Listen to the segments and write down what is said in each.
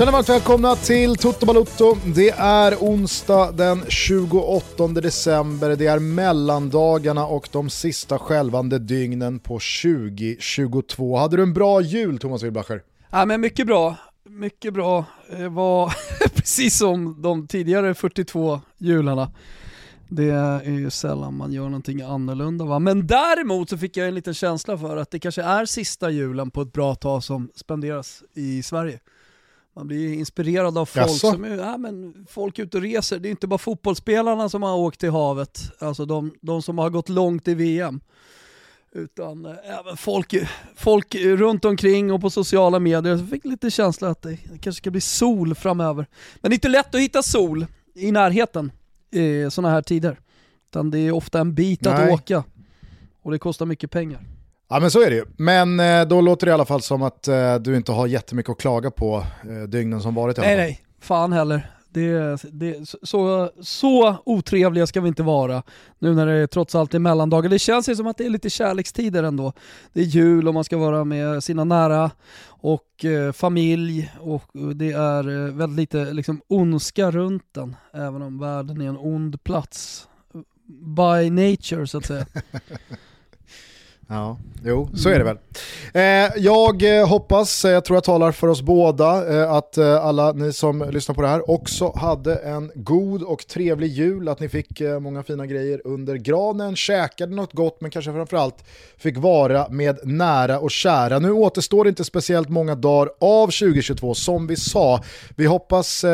Känner varmt välkomna till Toto Balutto. Det är onsdag den 28 december, det är mellandagarna och de sista skälvande dygnen på 2022. Hade du en bra jul Thomas Wilbacher? Ja men mycket bra, mycket bra. Det var precis som de tidigare 42 jularna. Det är ju sällan man gör någonting annorlunda va. Men däremot så fick jag en liten känsla för att det kanske är sista julen på ett bra tag som spenderas i Sverige. Man blir inspirerad av folk Jaså? som är, ja, men folk ute och reser. Det är inte bara fotbollsspelarna som har åkt till havet, alltså de, de som har gått långt i VM. Utan eh, även folk, folk runt omkring och på sociala medier. Jag fick lite känsla att det kanske ska bli sol framöver. Men det är inte lätt att hitta sol i närheten i sådana här tider. Utan det är ofta en bit Nej. att åka. Och det kostar mycket pengar. Ja men så är det ju. Men eh, då låter det i alla fall som att eh, du inte har jättemycket att klaga på eh, dygnen som varit i alla Nej nej, fan heller. Det, det, så, så otrevliga ska vi inte vara nu när det trots allt är mellandagar. Det känns ju som att det är lite kärlekstider ändå. Det är jul och man ska vara med sina nära och eh, familj och det är eh, väldigt lite liksom, ondska runt den. Även om världen är en ond plats. By nature så att säga. Ja, jo, så är det väl. Eh, jag eh, hoppas, eh, jag tror jag talar för oss båda, eh, att alla ni som lyssnar på det här också hade en god och trevlig jul, att ni fick eh, många fina grejer under granen, käkade något gott, men kanske framförallt fick vara med nära och kära. Nu återstår det inte speciellt många dagar av 2022, som vi sa. Vi hoppas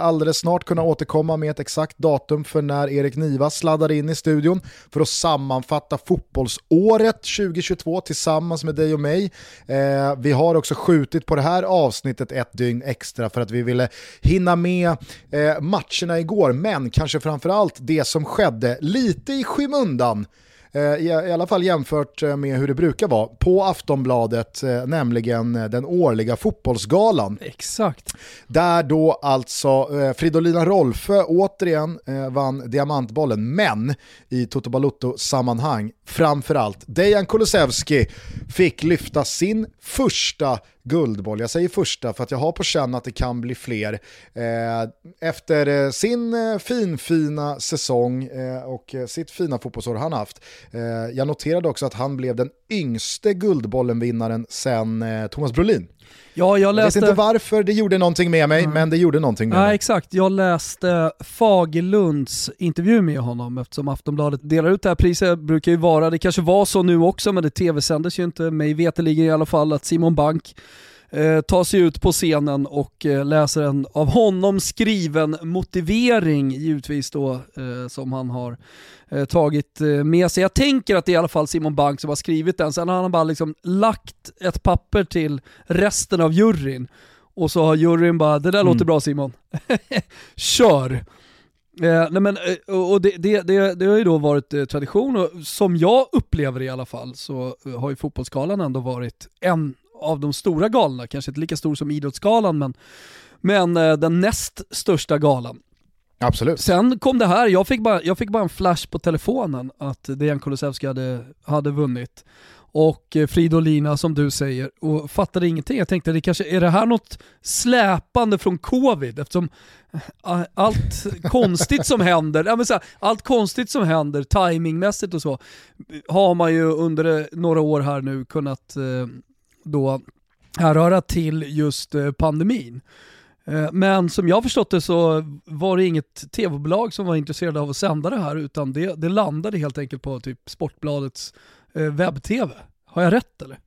alldeles snart kunna återkomma med ett exakt datum för när Erik Niva sladdar in i studion för att sammanfatta fotbollsåret 2022 tillsammans med dig och mig. Eh, vi har också skjutit på det här avsnittet ett dygn extra för att vi ville hinna med eh, matcherna igår, men kanske framförallt det som skedde lite i skymundan i, i alla fall jämfört eh, med hur det brukar vara, på Aftonbladet, eh, nämligen eh, den årliga fotbollsgalan. Exakt. Där då alltså eh, Fridolina Rolfö återigen eh, vann diamantbollen, men i Toto Balutto-sammanhang framförallt Dejan Kulusevski fick lyfta sin första guldboll. Jag säger första för att jag har på känn att det kan bli fler. Eh, efter eh, sin eh, finfina säsong och sitt fina fotbollsår han haft. Jag noterade också att han blev den yngste guldbollenvinnaren sen Thomas Brolin. Ja, jag Jag vet läste... inte varför det gjorde någonting med mig, men det gjorde någonting med Ja mig. exakt, jag läste Fagerlunds intervju med honom eftersom Aftonbladet delar ut det här priset, brukar ju vara, det kanske var så nu också men det tv-sändes ju inte, mig veterligen i alla fall, att Simon Bank eh, tar sig ut på scenen och eh, läser en av honom skriven motivering givetvis då eh, som han har tagit med sig. Jag tänker att det är i alla fall Simon Bank som har skrivit den, sen har han bara liksom lagt ett papper till resten av juryn och så har juryn bara, det där låter bra Simon, kör. Eh, nej men, och det, det, det, det har ju då varit tradition och som jag upplever det i alla fall så har ju fotbollsgalan ändå varit en av de stora galorna, kanske inte lika stor som idrottsgalan men, men eh, den näst största galan. Absolut. Sen kom det här, jag fick bara, jag fick bara en flash på telefonen att Dejan Kulusevski hade, hade vunnit. Och eh, Fridolina som du säger, och fattade ingenting. Jag tänkte, det kanske, är det här något släpande från covid? Eftersom eh, allt konstigt som händer, ja, men så här, allt konstigt som händer timingmässigt och så, har man ju under eh, några år här nu kunnat eh, då härröra till just eh, pandemin. Eh, men som jag har förstått det så var det inget tv-bolag som var intresserade av att sända det här utan det, det landade helt enkelt på typ Sportbladets eh, webb-tv. Har jag rätt eller?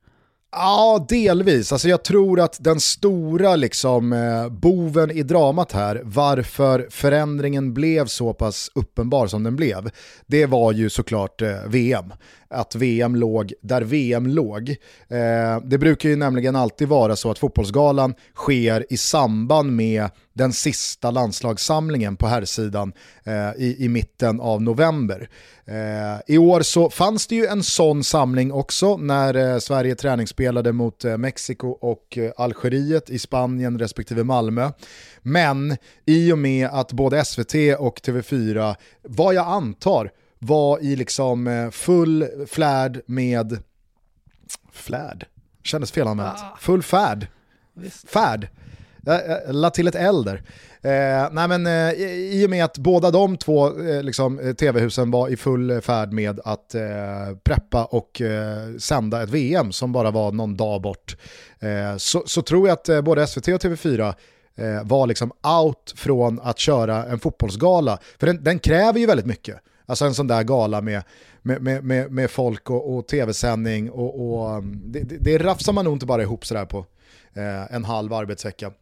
Ja, delvis. Alltså jag tror att den stora liksom, boven i dramat här, varför förändringen blev så pass uppenbar som den blev, det var ju såklart VM. Att VM låg där VM låg. Eh, det brukar ju nämligen alltid vara så att fotbollsgalan sker i samband med den sista landslagssamlingen på herrsidan eh, i, i mitten av november. Eh, I år så fanns det ju en sån samling också när eh, Sverige träningsspelade mot eh, Mexiko och eh, Algeriet i Spanien respektive Malmö. Men i och med att både SVT och TV4, vad jag antar, var i liksom eh, full flärd med flärd, kändes felanvänt, ah. full färd, färd, jag la till ett L där. Eh, nej men, eh, I och med att båda de två eh, liksom, eh, tv-husen var i full färd med att eh, preppa och eh, sända ett VM som bara var någon dag bort, eh, så, så, tror jag att både SVT och TV4 var liksom out från att köra en fotbollsgala. För den, den kräver ju väldigt mycket. Alltså en sån där gala med, med, med, med folk och, och tv-sändning och, och mm, det, det, rafsar man nog inte bara ihop sådär på eh, en halv arbetsvecka.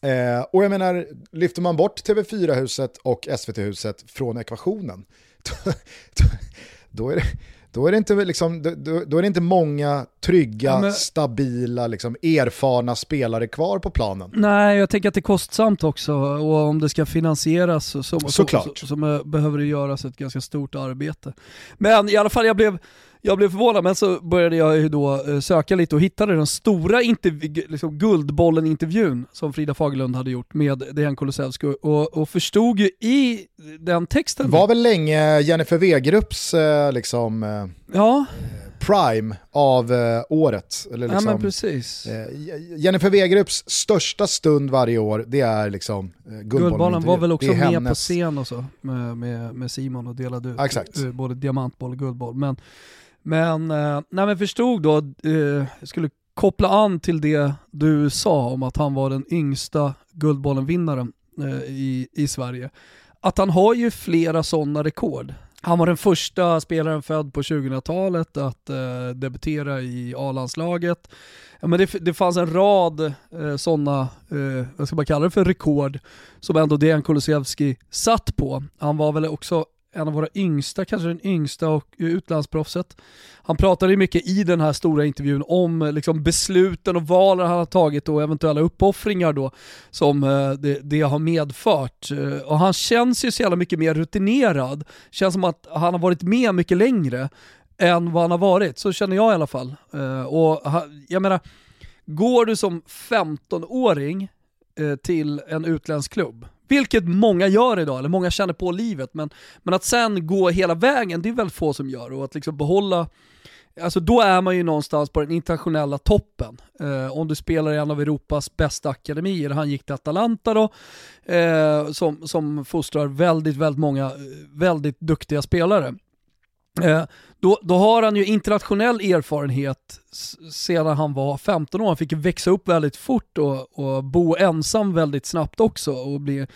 Eh, och jag menar, lyfter man bort TV4-huset och SVT-huset från ekvationen, då, är det, då är det inte, liksom, då, då, är det inte många trygga, ja, men... stabila, liksom, erfarna spelare kvar på planen. Nej, jag tänker att det är kostsamt också och om det ska finansieras så, så, så, så, så behöver det göras ett ganska stort arbete. Men i alla fall, jag blev jag blev förvånad, men så började jag ju då eh, söka lite och hittade den stora liksom Guldbollen-intervjun som Frida Fagerlund hade gjort med Dejan Kulusevski och, och förstod ju i den texten... Det var väl länge Jennifer Wegerupps eh, liksom... Eh, ja prime av eh, året. Eller liksom, ja, men precis. Eh, Jennifer Wegerupps största stund varje år, det är liksom eh, Guldbollen. Guldbollen var väl också med hennes... på scen och så, med, med, med Simon och delade ut Exakt. Både diamantboll och guldboll. Men men, eh, nej men förstod då, eh, jag skulle koppla an till det du sa om att han var den yngsta Guldbollen-vinnaren eh, i, i Sverige. Att han har ju flera sådana rekord. Han var den första spelaren född på 2000-talet att eh, debutera i A-landslaget. Ja, men det, det fanns en rad eh, sådana, eh, vad ska man kalla det för, rekord som ändå Dejan Kulusevski satt på. Han var väl också en av våra yngsta, kanske den yngsta och utlandsproffset. Han pratade ju mycket i den här stora intervjun om eh, liksom besluten och valen han har tagit och eventuella uppoffringar då som eh, det, det, har medfört. Eh, och han känns ju så jävla mycket mer rutinerad. Känns som att han har varit med mycket längre än vad han har varit. Så känner jag i alla fall. Eh, och jag menar, går du som 15-åring eh, till en utländsk klubb vilket många gör idag, eller många känner på livet. Men, men att sen gå hela vägen, det är väldigt få som gör. Och att liksom behålla Alltså då är man ju någonstans på den internationella toppen. Eh, om du spelar i en av Europas bästa akademier, han gick till Atalanta då, eh, som, som fostrar väldigt, väldigt många eh, väldigt duktiga spelare. Eh, då, då har han ju internationell erfarenhet sedan han var 15 år. Han fick växa upp väldigt fort och, och bo ensam väldigt snabbt också och bli,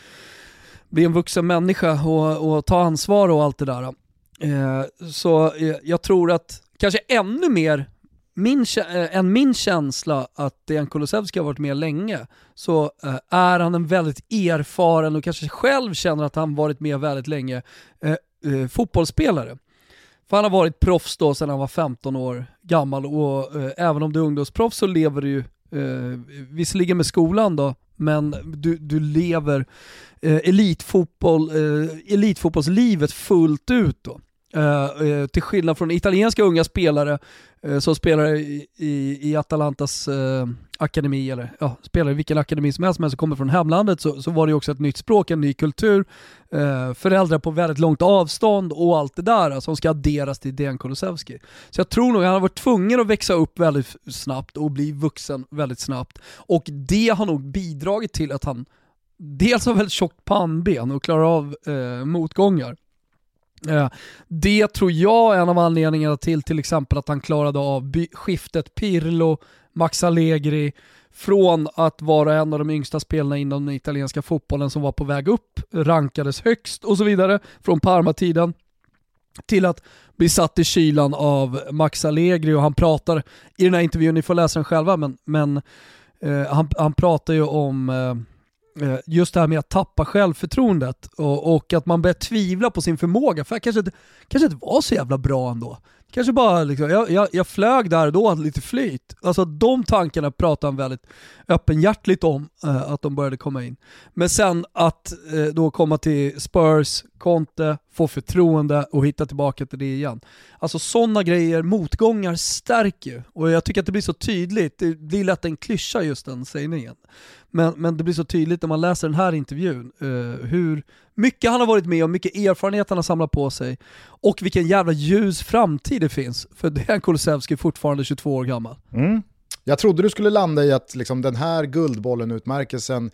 bli en vuxen människa och, och ta ansvar och allt det där. Eh, så eh, jag tror att kanske ännu mer min, eh, än min känsla att Dejan Kulusevski har varit med länge, så eh, är han en väldigt erfaren och kanske själv känner att han varit med väldigt länge, fotbollsspelare. För han har varit proffs då sedan han var 15 år gammal och eh, även om du är ungdomsproffs så lever du ju, eh, visserligen med skolan då, men du, du lever eh, elitfotboll, eh, elitfotbollslivet fullt ut då. Uh, till skillnad från italienska unga spelare uh, som spelar i, i, i Atalantas akademi, eller ja, spelar i vilken akademi som helst, men som kommer från hemlandet, så, så var det också ett nytt språk, en ny kultur, föräldrar på väldigt långt avstånd och allt det där som ska adderas till Dejan Kulusevski. Så jag tror nog att han har varit tvungen att växa upp väldigt snabbt och bli vuxen väldigt snabbt. Och det har nog bidragit till att han dels har väldigt tjockt pannben och klarar av motgångar, Eh, det tror jag är en av anledningarna till till exempel att han klarade av skiftet Pirlo, Max Allegri, från att vara en av de yngsta spelarna inom den italienska fotbollen som var på väg upp, rankades högst och så vidare från Parma-tiden, till att bli satt i kylan av Max Allegri. Och han pratar, i den här intervjun, ni får läsa den själva, men, men eh, han, han pratar ju om eh, Eh, just det här med att tappa självförtroendet och, och, att man börjar tvivla på sin förmåga. För jag kanske inte, kanske inte var så jävla bra ändå. Kanske bara, liksom, jag, jag, jag flög där och då, hade lite flyt. Alltså de tankarna pratade han väldigt öppenhjärtligt om, eh, att de började komma in. Men sen att eh, då komma till Spurs, Conte, få förtroende och hitta tillbaka till det igen. Alltså sådana grejer, motgångar stärker ju. Och jag tycker att det blir så tydligt, det blir lätt en klyscha just den sägningen. Men, men det blir så tydligt när man läser den här intervjun, uh, hur mycket han har varit med om, mycket erfarenhet han har samlat på sig och vilken jävla ljus framtid det finns. För Dejan Kulusevski är fortfarande 22 år gammal. Mm. Jag trodde du skulle landa i att liksom, den här Guldbollen-utmärkelsen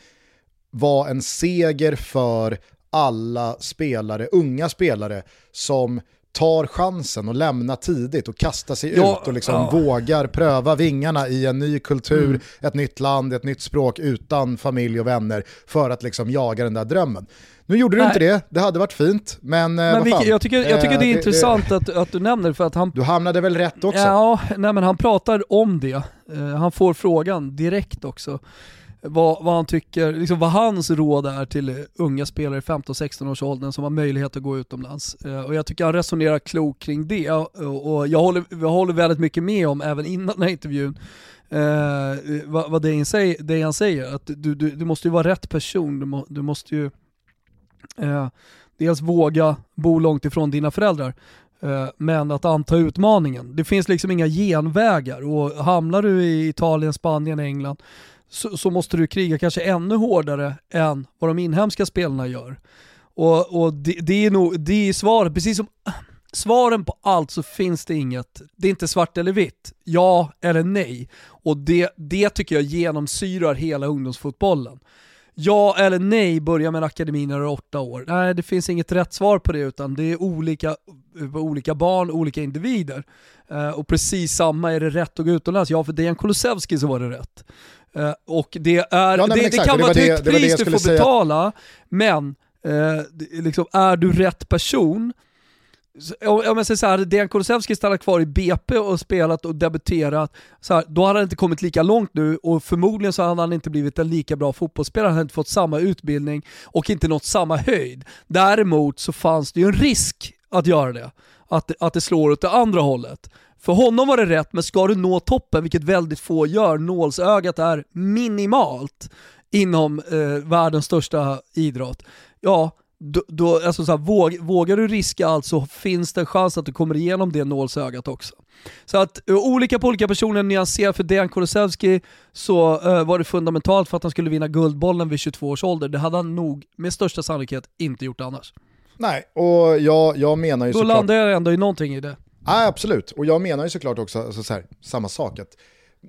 var en seger för alla spelare, unga spelare som tar chansen och lämnar tidigt och kastar sig ja, ut och liksom ja. vågar pröva vingarna i en ny kultur, mm. ett nytt land, ett nytt språk utan familj och vänner för att liksom jaga den där drömmen. Nu gjorde du Nej. inte det, det hade varit fint, men, eh, men vilka, jag, tycker, jag tycker det är eh, intressant det, att, att du nämner det för att han... Du hamnade väl rätt också? Ja, nej, men han pratar om det. Uh, han får frågan direkt också vad, vad han tycker, liksom vad hans råd är till unga spelare i 15-16 års åldern som har möjlighet att gå utomlands. Eh, och jag tycker han resonerar klokt kring det och jag håller, jag håller väldigt mycket med om, även innan den här intervjun, eh, vad, vad det, säger, han säger, att du, du, du måste ju vara rätt person, du, må, du måste ju eh, dels våga bo långt ifrån dina föräldrar, eh, men att anta utmaningen. Det finns liksom inga genvägar och hamnar du i Italien, Spanien, England så, så, måste du kriga kanske ännu hårdare än vad de inhemska spelarna gör. Och, och det, det, är nog, det är svaret, precis som svaren på allt så finns det inget, det är inte svart eller vitt, ja eller nej. Och det, det tycker jag genomsyrar hela ungdomsfotbollen. Ja eller nej, börja med en akademi när du är åtta år. Nej, det finns inget rätt svar på det utan det är olika, eh, olika barn, olika individer. Eh, och precis samma, är det rätt att gå utomlands? Ja, för Dejan Kulusevski så var det rätt. Uh, och det, är, ja, nej, det, det, kan vara ett högt pris du får säga. betala, men uh, liksom, är du rätt person, om jag säger såhär, Dejan Kulusevski stannat kvar i BP och spelat och debuterat, så här, då hade han inte kommit lika långt nu och förmodligen så hade han inte blivit en lika bra fotbollsspelare, han hade inte fått samma utbildning och inte nått samma höjd. Däremot så fanns det ju en risk att göra det, att, att det slår åt det andra hållet. För honom var det rätt, men ska du nå toppen, vilket väldigt få gör, nålsögat är minimalt inom eh, världens största idrott, ja, då, då, alltså så här, våg, vågar du riska allt så finns det en chans att du kommer igenom det nålsögat också. Så att uh, olika på olika personer nyanserar, för Dejan Kulusevski så uh, var det fundamentalt för att han skulle vinna Guldbollen vid 22 års ålder. Det hade han nog med största sannolikhet inte gjort annars. Nej, och jag, jag menar ju Då såklart... Landar jag ändå i någonting i det. Ja, absolut, och jag menar ju såklart också alltså, så här, samma sak. Att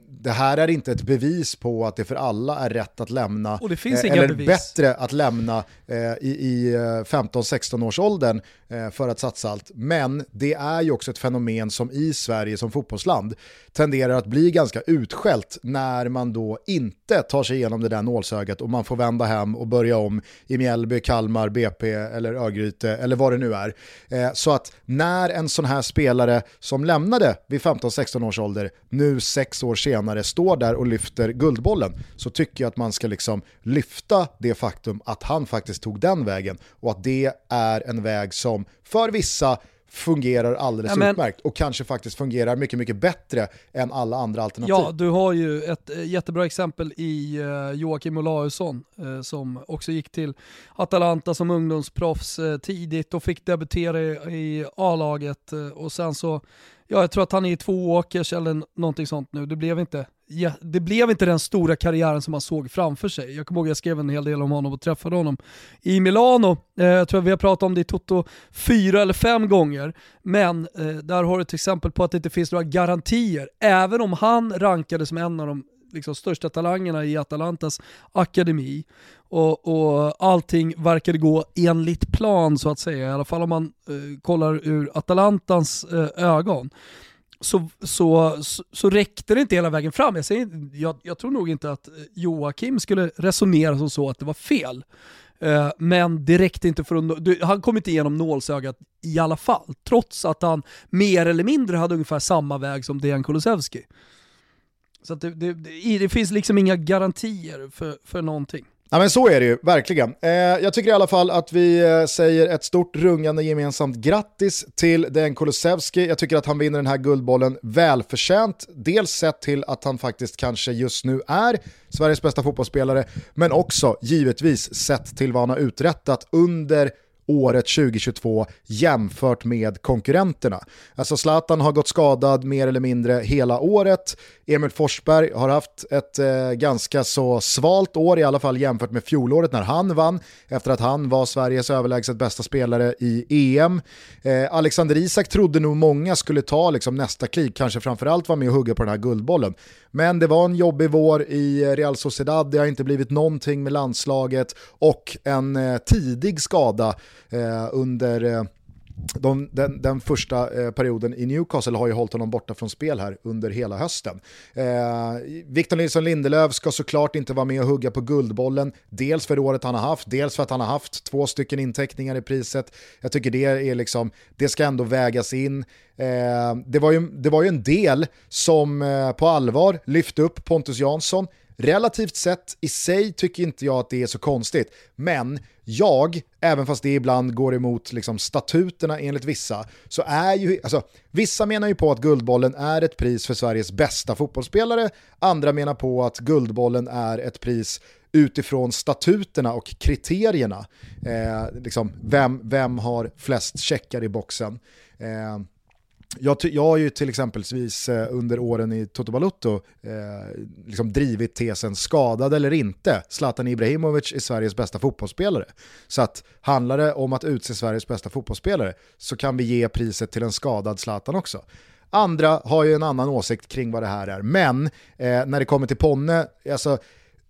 det här är inte ett bevis på att det för alla är rätt att lämna, eh, eller bevis. bättre att lämna eh, i, i 15-16 eh, års åldern Eh, för att satsa allt. Men det är ju också ett fenomen som i Sverige som fotbollsland tenderar att bli ganska utskällt när man då inte tar sig igenom det där nålsögat och man får vända hem och börja om i Mjällby, Kalmar, BP eller Örgryte eller vad det nu är. Eh, så att när en sån här spelare som lämnade vid 15-16 års ålder nu sex år senare står där och lyfter Guldbollen så tycker jag att man ska liksom lyfta det faktum att han faktiskt tog den vägen och att det är en väg som för vissa fungerar alldeles ja, men, utmärkt och kanske faktiskt fungerar mycket, mycket bättre än alla andra alternativ. Ja, du har ju ett eh, jättebra exempel i uh, Joakim Olausson uh, som också gick till Atalanta som ungdomsproffs tidigt och fick debutera i, i A-laget och sen så Ja, jag tror att han är i två åkers eller någonting sånt nu. Det blev inte ja, det blev inte den stora karriären som man såg framför sig. Jag kommer ihåg att jag skrev en hel del om honom och träffade honom i Milano. Eh, jag tror att vi har pratat om det i Toto fyra eller fem gånger. Men eh, där har du ett exempel på att det inte finns några garantier. Även om han rankades som en av de liksom, största talangerna i Atalantas akademi och, och allting verkade gå enligt plan så att säga, i alla fall om man eh, kollar ur Atalantans eh, ögon så, så, så, så räckte det inte hela vägen fram. Jag, säger, jag, jag tror nog inte att eh, Joakim skulle resonera som så att det var fel. Uh, men det räckte inte för att, han kom inte igenom nålsögat i alla fall, trots att han mer eller mindre hade ungefär samma väg som Dejan Kulusevski. Så det, det, det, det, finns liksom inga garantier för, för någonting. Ja men så är det ju, verkligen. Eh, jag tycker i alla fall att vi eh, säger ett stort rungande gemensamt grattis till Den Kulusevski. Jag tycker att han vinner den här guldbollen välförtjänt. Dels sett till att han faktiskt kanske just nu är Sveriges bästa fotbollsspelare, men också givetvis sett till vad han har uträttat under året 2022 jämfört med konkurrenterna. Alltså Zlatan har gått skadad mer eller mindre hela året. Emil Forsberg har haft ett eh, ganska så svalt år, i alla fall jämfört med fjolåret när han vann, efter att han var Sveriges överlägset bästa spelare i EM. Eh, Alexander Isak trodde nog många skulle ta liksom, nästa kliv, kanske framförallt vara med och hugga på den här guldbollen. Men det var en jobbig vår i Real Sociedad, det har inte blivit någonting med landslaget och en eh, tidig skada eh, under eh, de, den, den, första eh, perioden i Newcastle har ju hållit honom borta från spel här under hela hösten. Eh, Victor Nilsson Lindelöf ska såklart inte vara med och hugga på guldbollen, dels för året han har haft, dels för att han har haft två stycken inteckningar i priset. Jag tycker det är liksom, det ska ändå vägas in. Eh, det, var ju, det var ju en del som eh, på allvar lyfte upp Pontus Jansson, Relativt sett i sig tycker inte jag att det är så konstigt, men jag, även fast det ibland går emot liksom, statuterna enligt vissa, så är ju, alltså, vissa menar ju på att Guldbollen är ett pris för Sveriges bästa fotbollsspelare, andra menar på att Guldbollen är ett pris utifrån statuterna och kriterierna. Eh, liksom, vem, vem har flest checkar i boxen? Eh, jag, jag har ju till exempelvis eh, under åren i Toto Balutto eh, liksom drivit tesen skadad eller inte, Zlatan Ibrahimovic är Sveriges bästa fotbollsspelare. Så att handlar det om att utse Sveriges bästa fotbollsspelare så kan vi ge priset till en skadad Zlatan också. Andra har ju en annan åsikt kring vad det här är, men eh, när det kommer till Ponne, alltså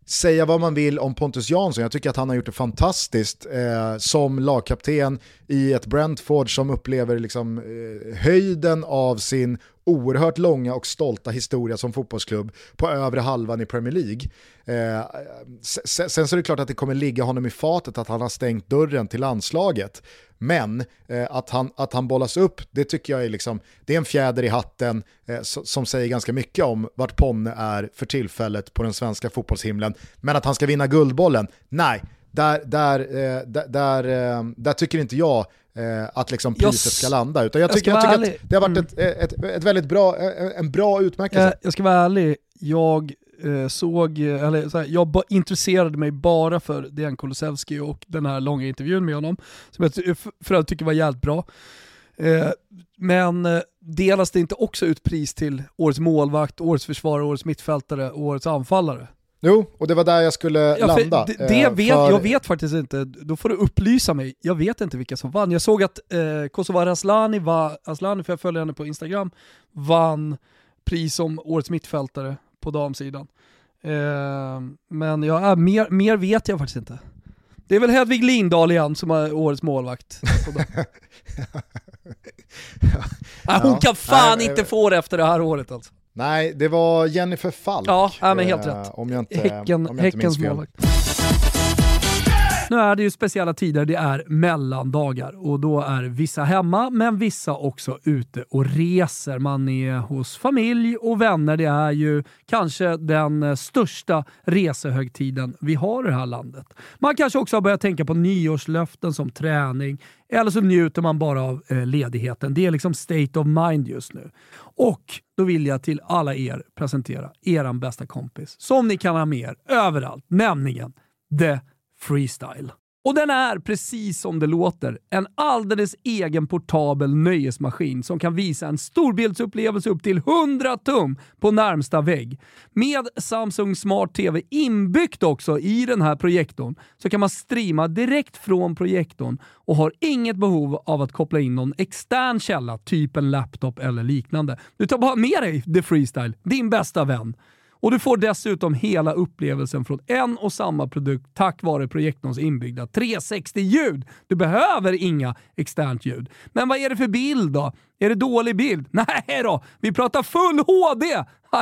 säga vad man vill om Pontus Jansson, jag tycker att han har gjort det fantastiskt eh, som lagkapten i ett Brentford som upplever liksom, eh, höjden av sin oerhört långa och stolta historia som fotbollsklubb på övre halvan i Premier League. Eh, sen, sen så är det klart att det kommer ligga honom i fatet att han har stängt dörren till landslaget. Men eh, att, han, att han bollas upp, det tycker jag är, liksom, det är en fjäder i hatten eh, som säger ganska mycket om vart Ponne är för tillfället på den svenska fotbollshimlen. Men att han ska vinna Guldbollen, nej, där, där, eh, där, där, eh, där tycker inte jag eh, att liksom priset ska landa. Utan jag, tycker, jag, jag tycker att det har varit mm. ett, ett, ett, väldigt bra, en bra utmärkelse. Jag ska vara ärlig, jag eh, såg, eller så här, jag intresserade mig bara för Dejan Kulusevski och den här långa intervjun med honom, som jag för övrigt tycker var jävligt bra. Eh, men eh, delas det inte också ut pris till årets målvakt, årets försvarare, årets mittfältare och årets anfallare? Jo, och det var där jag skulle ja, landa. Det, det eh, vet, för... Jag vet faktiskt inte, då får du upplysa mig. Jag vet inte vilka som vann. Jag såg att eh, Kosova Aslani, Aslani, för jag följer henne på Instagram, vann pris som årets mittfältare på damsidan. Eh, men ja, äh, mer, mer vet jag faktiskt inte. Det är väl Hedvig Lindahl igen som är årets målvakt. ja. hon kan fan Nej, inte få det efter det här året alltså. Nej, det var Jennifer Falk. Ja, men helt rätt. Om jag inte, Häcken, om jag inte minns fel. Målvakt. Nu är det ju speciella tider, det är mellandagar och då är vissa hemma men vissa också ute och reser. Man är hos familj och vänner. Det är ju kanske den största resehögtiden vi har i det här landet. Man kanske också har börjat tänka på nyårslöften som träning eller så njuter man bara av eh, ledigheten. Det är liksom state of mind just nu. Och då vill jag till alla er presentera eran bästa kompis som ni kan ha med er överallt, nämligen The Freestyle. Och den är, precis som det låter, en alldeles egen portabel nöjesmaskin som kan visa en storbildsupplevelse upp till 100 tum på närmsta vägg. Med Samsung Smart TV inbyggt också i den här projektorn så kan man streama direkt från projektorn och har inget behov av att koppla in någon extern källa, typ en laptop eller liknande. Du tar bara med dig The Freestyle, din bästa vän. Och du får dessutom hela upplevelsen från en och samma produkt tack vare projektorns inbyggda 360-ljud. Du behöver inga externt ljud. Men vad är det för bild då? Är det dålig bild? Nej då, vi pratar full HD!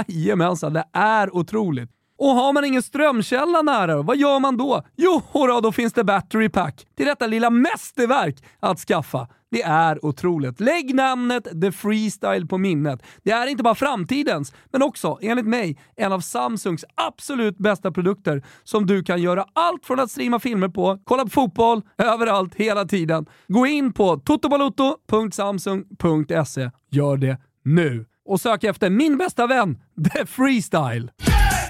Jajamensan, det är otroligt. Och har man ingen strömkälla nära, vad gör man då? Jo, då finns det Battery Pack till detta lilla mästerverk att skaffa. Det är otroligt. Lägg namnet The Freestyle på minnet. Det är inte bara framtidens, men också, enligt mig, en av Samsungs absolut bästa produkter som du kan göra allt från att streama filmer på, kolla på fotboll, överallt, hela tiden. Gå in på totobaloto.samsung.se. Gör det nu! Och sök efter min bästa vän, The Freestyle.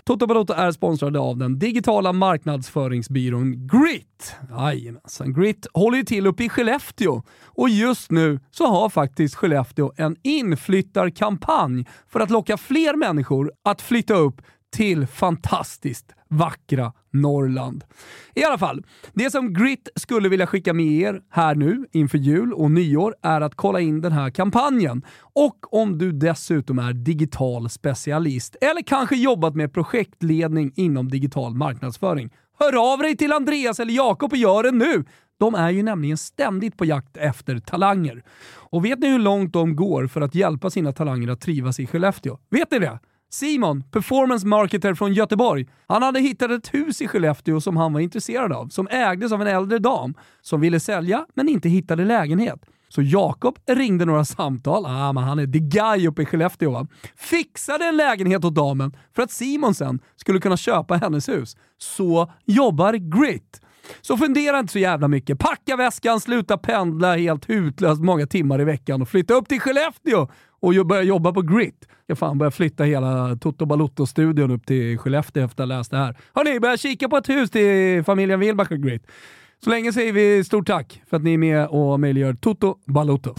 Toto Balotto är sponsrade av den digitala marknadsföringsbyrån Grit. Jajamensan, Grit håller ju till uppe i Skellefteå och just nu så har faktiskt Skellefteå en inflyttarkampanj för att locka fler människor att flytta upp till fantastiskt vackra Norrland. I alla fall, det som Grit skulle vilja skicka med er här nu inför jul och nyår är att kolla in den här kampanjen. Och om du dessutom är digital specialist eller kanske jobbat med projektledning inom digital marknadsföring. Hör av dig till Andreas eller Jakob och gör det nu! De är ju nämligen ständigt på jakt efter talanger. Och vet ni hur långt de går för att hjälpa sina talanger att trivas i Skellefteå? Vet ni det? Simon, performance marketer från Göteborg, han hade hittat ett hus i Skellefteå som han var intresserad av, som ägdes av en äldre dam som ville sälja men inte hittade lägenhet. Så Jakob ringde några samtal, ah, men han är the guy uppe i Skellefteå va? Fixade en lägenhet åt damen för att Simon sen skulle kunna köpa hennes hus. Så jobbar Grit. Så fundera inte så jävla mycket. Packa väskan, sluta pendla helt hutlöst många timmar i veckan och flytta upp till Skellefteå och börja jobba på Grit. Jag fan börja flytta hela Toto Balotto-studion upp till Skellefteå efter att ha läst det här. Hörni, börja kika på ett hus till familjen Wilbach och Grit. Så länge säger vi stort tack för att ni är med och möjliggör Toto Balotto.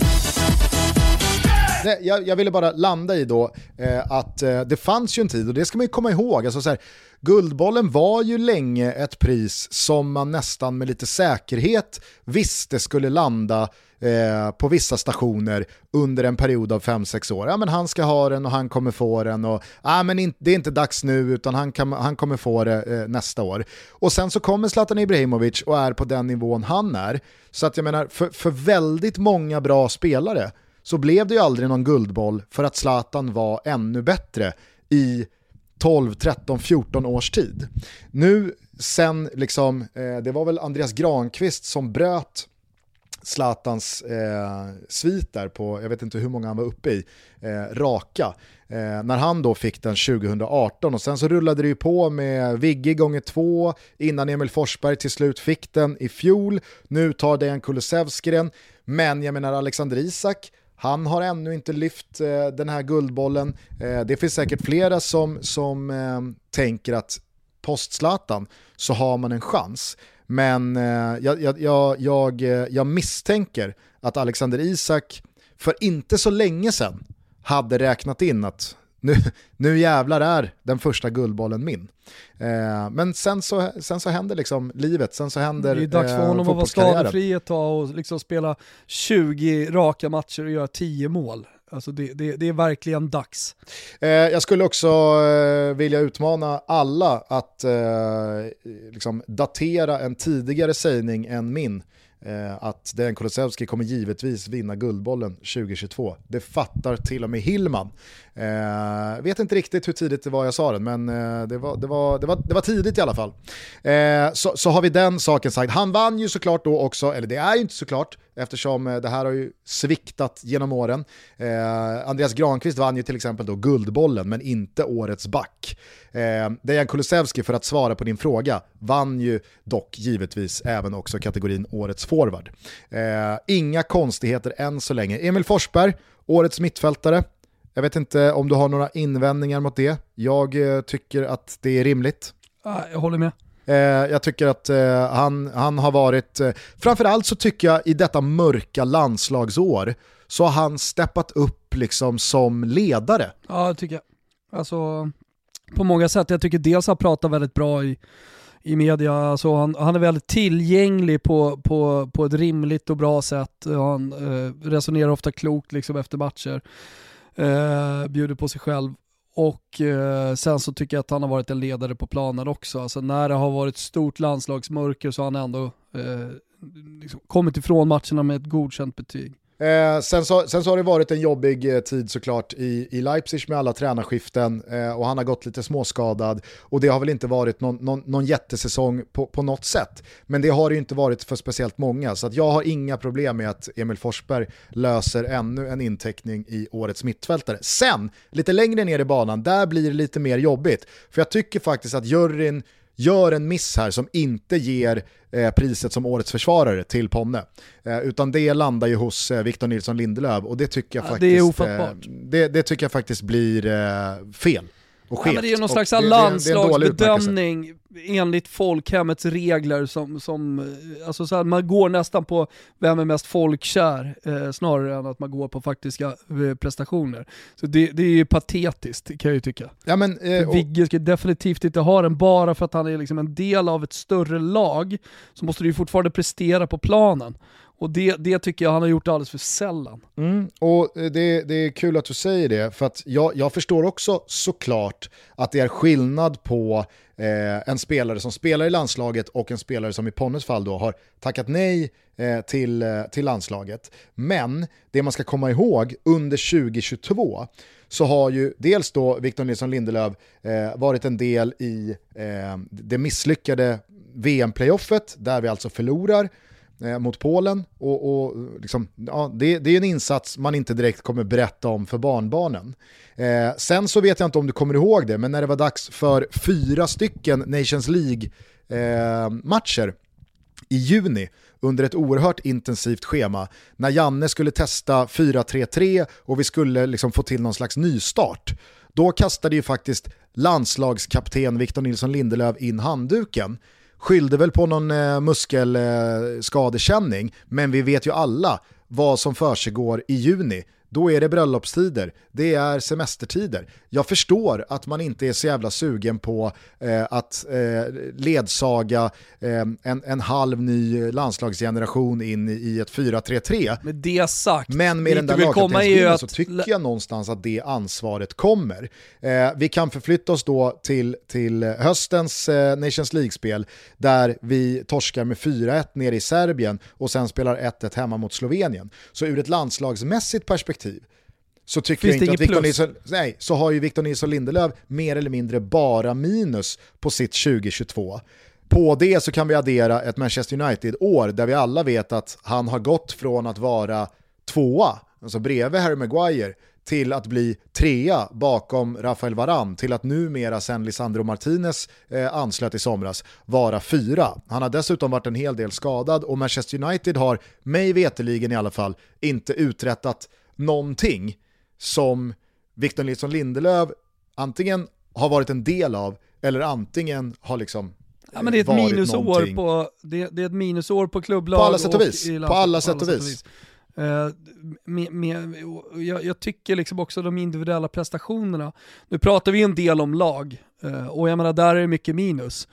Jag, jag, ville bara landa i då eh, att eh, det fanns ju en tid, och det ska man ju komma ihåg, alltså så här, Guldbollen var ju länge ett pris som man nästan med lite säkerhet visste skulle landa eh, på vissa stationer under en period av 5-6 år. Ja men han ska ha den och han kommer få den och ah, men in, det är inte dags nu utan han, kan, han kommer få det eh, nästa år. Och sen så kommer Zlatan Ibrahimovic och är på den nivån han är. Så att jag menar, för, för väldigt många bra spelare så blev det ju aldrig någon guldboll för att Zlatan var ännu bättre i 12, 13, 14 års tid. Nu sen, liksom, eh, det var väl Andreas Granqvist som bröt Zlatans eh, svit där på, jag vet inte hur många han var uppe i, eh, raka. Eh, när han då fick den 2018 och sen så rullade det ju på med Vigge gånger två innan Emil Forsberg till slut fick den i fjol. Nu tar Dejan Kulusevski den, men jag menar Alexander Isak, han har ännu inte lyft eh, den här guldbollen. Eh, det finns säkert flera som, som eh, tänker att post-Zlatan så har man en chans. Men eh, jag, jag, jag, eh, jag, misstänker att Alexander Isak för inte så länge sedan hade räknat in att nu, nu jävlar är den första guldbollen min. Eh, men sen så, sen så händer liksom livet, sen så händer Det är dags för eh, honom att vara skadefri ett tag och liksom spela 20 raka matcher och göra 10 mål. Alltså det, det, det, är verkligen dags. Eh, jag skulle också eh, vilja utmana alla att eh, liksom datera en tidigare sägning än min Eh, att Dejan Kulusevski kommer givetvis vinna Guldbollen 2022. Det fattar till och med Hillman. Eh, vet inte riktigt hur tidigt det var jag sa den, men eh, det, var, det, var, det, var, det var tidigt i alla fall. Eh, så, så har vi den saken sagt. Han vann ju såklart då också, eller det är ju inte såklart, eftersom eh, det här har ju sviktat genom åren. Eh, Andreas Granqvist vann ju till exempel då Guldbollen, men inte Årets back. Eh, Dejan Kulusevski, för att svara på din fråga, vann ju dock givetvis även också kategorin Årets forward. Eh, inga konstigheter än så länge. Emil Forsberg, Årets mittfältare, jag vet inte om du har några invändningar mot det. Jag eh, tycker att det är rimligt. Jag håller med. Eh, jag tycker att eh, han, han har varit, eh, framförallt så tycker jag i detta mörka landslagsår, så har han steppat upp liksom som ledare. Ja, det tycker jag. Alltså, på många sätt. Jag tycker dels han pratar väldigt bra i, i media, alltså han, han är väldigt tillgänglig på, på, på ett rimligt och bra sätt. Han eh, resonerar ofta klokt liksom efter matcher eh, bjuder på sig själv. Och eh, sen så tycker jag att han har varit en ledare på planen också. Alltså när det har varit stort landslagsmörker så har han ändå eh, liksom kommit ifrån matcherna med ett godkänt betyg. Eh, sen, så, sen så har det varit en jobbig eh, tid såklart i, i Leipzig med alla tränarskiften eh, och han har gått lite småskadad och det har väl inte varit någon, någon, någon jättesäsong på, på något sätt. Men det har det ju inte varit för speciellt många så att jag har inga problem med att Emil Forsberg löser ännu en inteckning i årets mittfältare. Sen, lite längre ner i banan, där blir det lite mer jobbigt. För jag tycker faktiskt att juryn gör en miss här som inte ger eh, priset som årets försvarare till Ponne. Eh, utan det landar ju hos eh, Victor Nilsson Lindelöf och det tycker jag Ja, faktiskt, det eh, det, det tycker jag faktiskt blir eh, fel. Och Ja, skevt. men det är någon slags landslagsbedömning enligt folkhemmets regler som, som eh, alltså så här, man går nästan på vem är mest folkkär eh, snarare än att man går på faktiska eh, prestationer. Så det, det är ju patetiskt kan jag ju tycka. Ja, men, eh, och, Vigge ska definitivt inte ha den bara för att han är liksom en del av ett större lag, så måste du ju fortfarande prestera på planen. Och det, det tycker jag han har gjort alldeles för sällan. Mm, och eh, det, det är kul att du säger det, för att jag, jag förstår också såklart att det är skillnad på eh, en spelare som spelar i landslaget och en spelare som i Ponnes fall då har tackat nej eh, till, eh, till landslaget. Men det man ska komma ihåg under 2022 så har ju dels då Victor Nilsson Lindelöf eh, varit en del i eh, det misslyckade VM-playoffet där vi alltså förlorar eh, mot Polen. Och, och liksom, ja, det, det är en insats man inte direkt kommer berätta om för barnbarnen. Eh, sen så vet jag inte om du kommer ihåg det, men när det var dags för fyra stycken Nations League-matcher eh, i juni under ett oerhört intensivt schema när Janne skulle testa 4-3-3 och vi skulle liksom få till någon slags nystart. Då kastade ju faktiskt landslagskapten Victor Nilsson Lindelöf in handduken. Skyllde väl på någon eh, muskelskadekänning, men vi vet ju alla vad som försiggår i juni. Då är det bröllopstider, det är semestertider. Jag förstår att man inte är så jävla sugen på eh, att eh, ledsaga eh, en, en halv ny landslagsgeneration in i ett 4-3-3. Med det sagt, Men med den där att så tycker jag någonstans att det ansvaret kommer. Eh, vi kan förflytta oss då till, till höstens eh, Nations League-spel där vi torskar med 4-1 nere i Serbien och sen spelar 1-1 hemma mot Slovenien. Så ur ett landslagsmässigt perspektiv så tycker Finns jag inte att Victor plus? Nilsson, nej, så har ju Victor Nilsson Lindelöf mer eller mindre bara minus på sitt 2022. På det så kan vi addera ett Manchester United-år där vi alla vet att han har gått från att vara tvåa, alltså bredvid Harry Maguire, till att bli trea bakom Rafael Varan till att numera sen Lisandro Martinez eh, anslöt i somras vara fyra. Han har dessutom varit en hel del skadad och Manchester United har, mig veteligen i alla fall, inte uträttat någonting som Victor Nilsson Lindelöf antingen har varit en del av eller antingen har liksom Ja, men det är ett varit minusår någonting. på, det, det är ett minusår på klubblag. På alla sätt och vis. i På alla sätt och vis. Eh, med, med, och jag, jag tycker liksom också de individuella prestationerna, nu pratar vi en del om lag eh, och jag menar där är det mycket minus.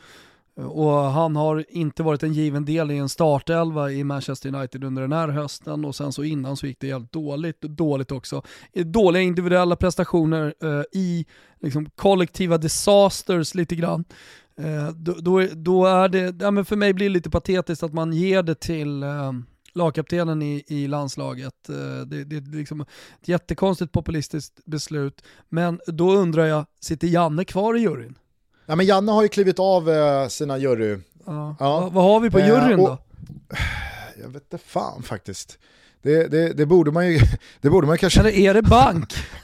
Och han har inte varit en given del i en startelva i Manchester United under den här hösten och sen så innan så gick det jävligt dåligt, dåligt också. Eh, dåliga individuella prestationer eh, i liksom, kollektiva disasters lite grann. Eh, då, då, då är det, ja, men för mig blir det lite patetiskt att man ger det till eh, lagkaptenen i, i landslaget. Eh, det, det är liksom ett jättekonstigt populistiskt beslut. Men då undrar jag, sitter Janne kvar i juryn? Ja, men Janne har ju klivit av eh, sina jury. Ja. Ja. Vad, har vi på Eh, juryn och- då? Jag vet inte fan faktiskt. Det, det, det, borde man ju, det borde man kanske... Eller är det bank?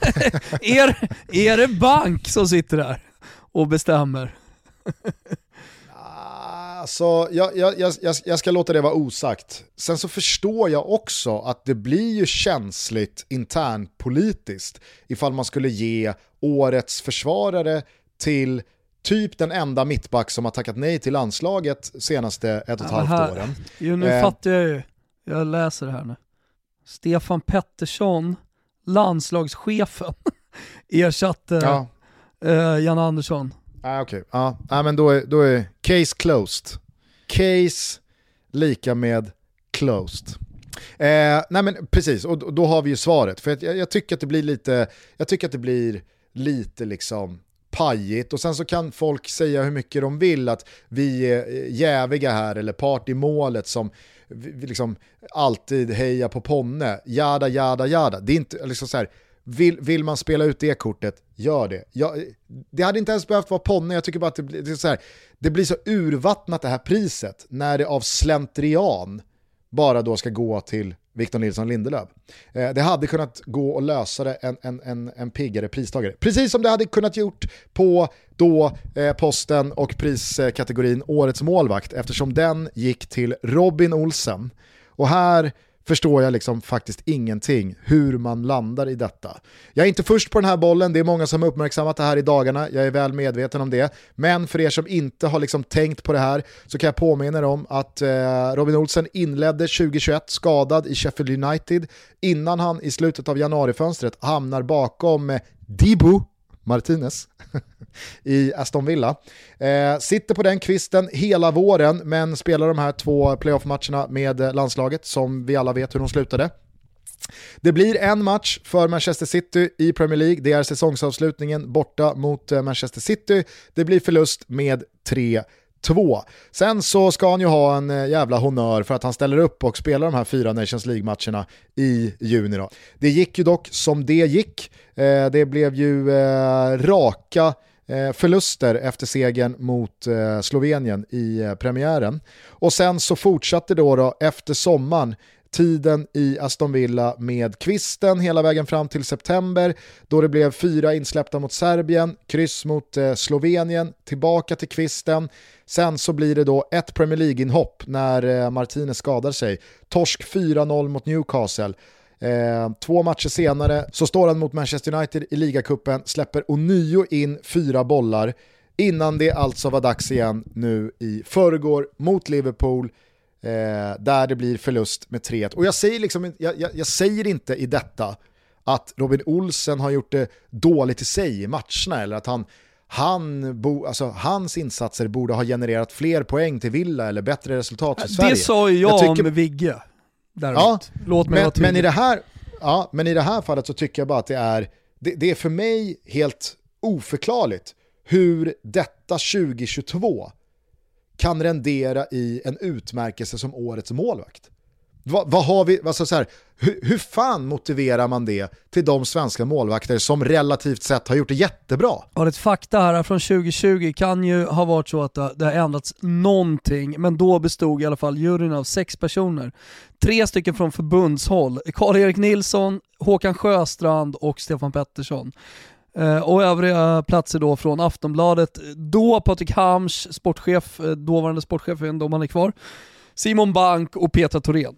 är, är det bank som sitter där och bestämmer? Alltså, jag, jag, jag, jag- jag ska låta det vara osagt. Sen så förstår jag också att det blir ju känsligt internpolitiskt ifall man skulle ge årets försvarare till typ den enda mittback som har tackat nej till landslaget senaste ett och ett Ja, halvt här- åren. Jo, nu Eh. fattar jag ju. Jag läser här nu. Stefan Pettersson, landslagschefen, ersatte Ja, eh, Jan Andersson. ah, okej. Ja, ah, men då är, då är case closed. Case lika med closed. Eh, nej men precis, och då- har vi ju svaret. För jag, jag tycker att det blir lite, jag tycker att det blir lite liksom pajigt och sen så kan folk säga hur mycket de vill att vi är jäviga här eller part i målet som liksom, alltid heja på Ponne, jada jada jada. Det är inte liksom så här, vill, vill man spela ut det kortet, gör det. Jag, det hade inte ens behövt vara Ponne, jag tycker bara att det, det, är så här, det blir så urvattnat det här priset när det av slentrian bara då ska gå till Victor Nilsson Lindelöf. Eh, det hade kunnat gå att lösa det en, en, en, en piggare pristagare. Precis som det hade kunnat gjort på då eh, posten och priskategorin Årets målvakt eftersom den gick till Robin Olsen. Och här förstår jag liksom faktiskt ingenting hur man landar i detta. Jag är inte först på den här bollen, det är många som har uppmärksammat det här i dagarna, jag är väl medveten om det. Men för er som inte har liksom tänkt på det här så kan jag påminna er om att eh, Robin Olsen inledde 2021 skadad i Sheffield United innan han i slutet av januarifönstret hamnar bakom eh, Dibu Martinez i Aston Villa. Eh, sitter på den kvisten hela våren men spelar de här två playoff-matcherna med eh, landslaget som vi alla vet hur de slutade. Det blir en match för Manchester City i Premier League. Det är säsongsavslutningen borta mot eh, Manchester City. Det blir förlust med 3 2. Sen så ska han ju ha en eh, jävla honör för att han ställer upp och spelar de här fyra Nations League-matcherna i juni. Då. Det gick ju dock som det gick. Eh, det blev ju eh, raka eh, förluster efter segern mot eh, Slovenien i premiären. Och sen så fortsatte då, då efter sommaren tiden i Aston Villa med kvisten hela vägen fram till september då det blev fyra insläppta mot Serbien, kryss mot eh, Slovenien, tillbaka till kvisten. Sen så blir det då ett Premier League-inhopp när eh, Martinez skadar sig. Torsk 4-0 mot Newcastle. Eh, två matcher senare så står han mot Manchester United i ligacupen, släpper ånyo in fyra bollar innan det alltså var dags igen nu i förrgår mot Liverpool där det blir förlust med 3-1. Och jag säger, liksom, jag, jag, jag, säger inte i detta att Robin Olsen har gjort det dåligt i sig i matcherna eller att han, han bo, alltså, hans insatser borde ha genererat fler poäng till Villa eller bättre resultat för Sverige. Det sa ju jag, jag tycker, om Vigge. Däremot. Ja, Låt mig men, men, i det här, ja, men i det här fallet så tycker jag bara att det är, det, det är för mig helt oförklarligt hur detta 2022 kan rendera i en utmärkelse som årets målvakt. Vad, vad har vi, alltså så här, hur, hur fan motiverar man det till de svenska målvakter som relativt sett har gjort det jättebra? Ja, ett fakta här från 2020 kan ju ha varit så att det har ändrats någonting, men då bestod i alla fall juryn av sex personer. Tre stycken från förbundshåll, Karl-Erik Nilsson, Håkan Sjöstrand och Stefan Pettersson. Eh, och övriga platser då från Aftonbladet. Då Patrik Hamsch, sportchef, eh, dåvarande sportchef, jag om han är kvar. Simon Bank och Petra Thorén.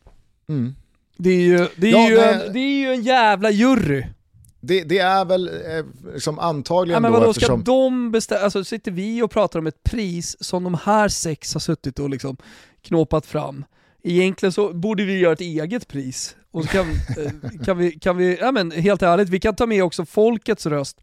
Mm. Det, är ju, det, är ja, ju en, det är ju en jävla jury. Det, det, är väl eh, liksom antagligen ja, men vadå, då eftersom... Ska de bestämma, alltså sitter vi och pratar om ett pris som de här sex har suttit och liksom knåpat fram. Egentligen så borde vi göra ett eget pris. Och så kan, eh, kan vi, kan vi ja men helt ärligt, vi kan ta med också folkets röst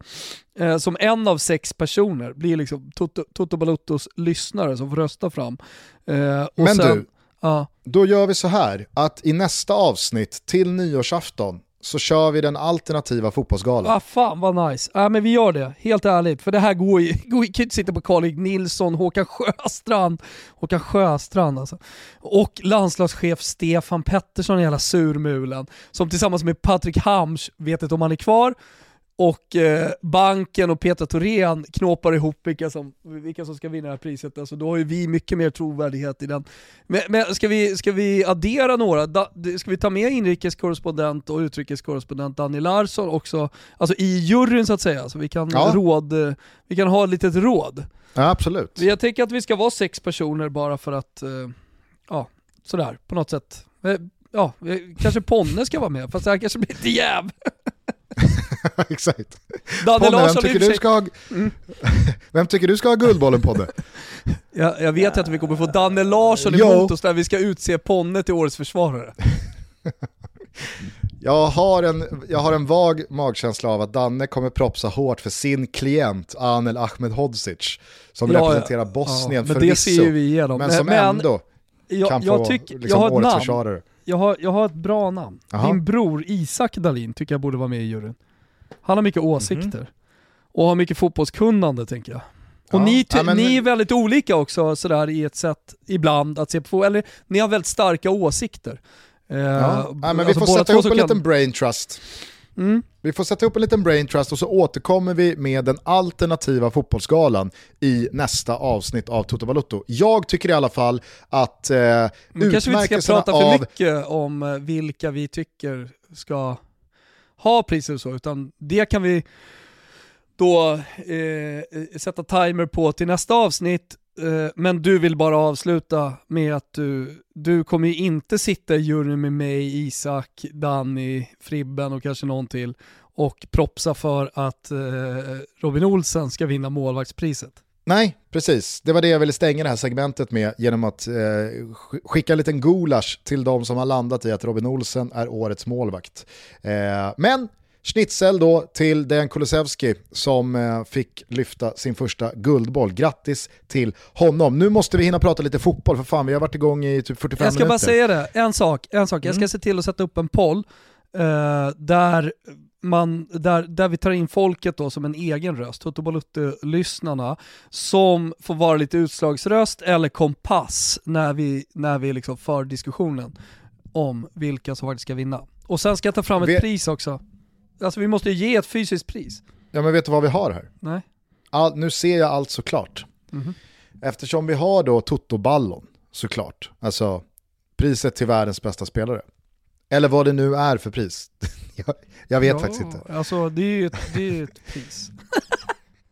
eh, som en av sex personer, blir liksom Toto, Toto Baluttos lyssnare som får rösta fram. Eh, men sen, du, ja. då gör vi så här att i nästa avsnitt till nyårsafton så kör vi den alternativa fotbollsgalan. Ah, fan vad nice. Ja, men vi gör det, helt ärligt. För det här går ju, går ju kan inte sitta på Karl Nilsson, Håkan Sjöstrand, Håkan Sjöstrand alltså. Och landslagschef Stefan Pettersson, hela surmulen, som tillsammans med Patrik Hamsch, vet inte om han är kvar, och eh, banken och Petra Thorén knåpar ihop vilka som, vilka som ska vinna det här priset. Alltså, då har ju vi mycket mer trovärdighet i den. Men, men ska, vi, ska vi addera några? Da, ska vi ta med inrikeskorrespondent och utrikeskorrespondent Danny Larsson också, alltså i juryn så att säga, så vi kan, ja. råd, vi kan ha ett litet råd. Ja, absolut. Jag tänker att vi ska vara sex personer bara för att, eh, ja, sådär på något sätt. Eh, ja, kanske Ponne ska vara med, fast här kanske blir lite jäv. Exakt. Ponne, vem tycker, du ska ha, mm. vem tycker du ska ha Guldbollen Ponne? jag, jag vet att vi kommer få Danne Larsson emot oss när vi ska utse Ponne till årets försvarare. jag, har en, jag har en vag magkänsla av att Danne kommer propsa hårt för sin klient Anel Ahmedhodzic som ja, representerar Bosnien ja, förvisso, men, men som men, ändå jag, kan jag få tyck, liksom, jag har årets namn. försvarare jag har, jag har ett bra namn. Aha. Din bror Isak Dalin tycker jag borde vara med i juryn. Han har mycket åsikter. Mm. Och har mycket fotbollskunnande tänker jag. Och ja. ni, ja, men... ni är väldigt olika också sådär i ett sätt ibland att se på, eller ni har väldigt starka åsikter. Ja. Uh, ja men alltså vi får sätta ihop en kan... liten brain trust. Mm. Vi får sätta ihop en liten brain trust och så återkommer vi med den alternativa fotbollsgalan i nästa avsnitt av Toto Balotto. Jag tycker i alla fall att eh, Men kanske vi inte ska prata för mycket om eh, vilka vi tycker ska ha priser och så, utan det kan vi då eh, sätta timer på till nästa avsnitt Eh, men du vill bara avsluta med att du, du kommer ju inte sitta i juryn med mig, Isak, Danny, Fribben och kanske någon till och propsa för att eh, Robin Olsen ska vinna målvaktspriset. Nej, precis. Det var det jag ville stänga det här segmentet med genom att eh, skicka en liten gulasch till de som har landat i att Robin Olsen är årets målvakt. Eh, men Schnitzel då till Dejan Kulusevski som eh, fick lyfta sin första guldboll. Grattis till honom. Nu måste vi hinna prata lite fotboll för fan, vi har varit igång i typ 45 minuter. Jag ska minuter. bara säga det, en sak. En sak. Jag ska mm. se till att sätta upp en poll eh, där, man, där, där vi tar in folket då som en egen röst, Toto lyssnarna som får vara lite utslagsröst eller kompass när vi, när vi liksom för diskussionen om vilka som faktiskt ska vinna. Och sen ska jag ta fram ett vi... pris också. Alltså vi måste ju ge ett fysiskt pris. Ja men vet du vad vi har här? Nej. All, nu ser jag allt såklart. Mm -hmm. Eftersom vi har då Toto-ballon såklart, alltså priset till världens bästa spelare. Eller vad det nu är för pris. jag, jag, vet ja, faktiskt inte. Alltså det är ju ett, det är ett pris.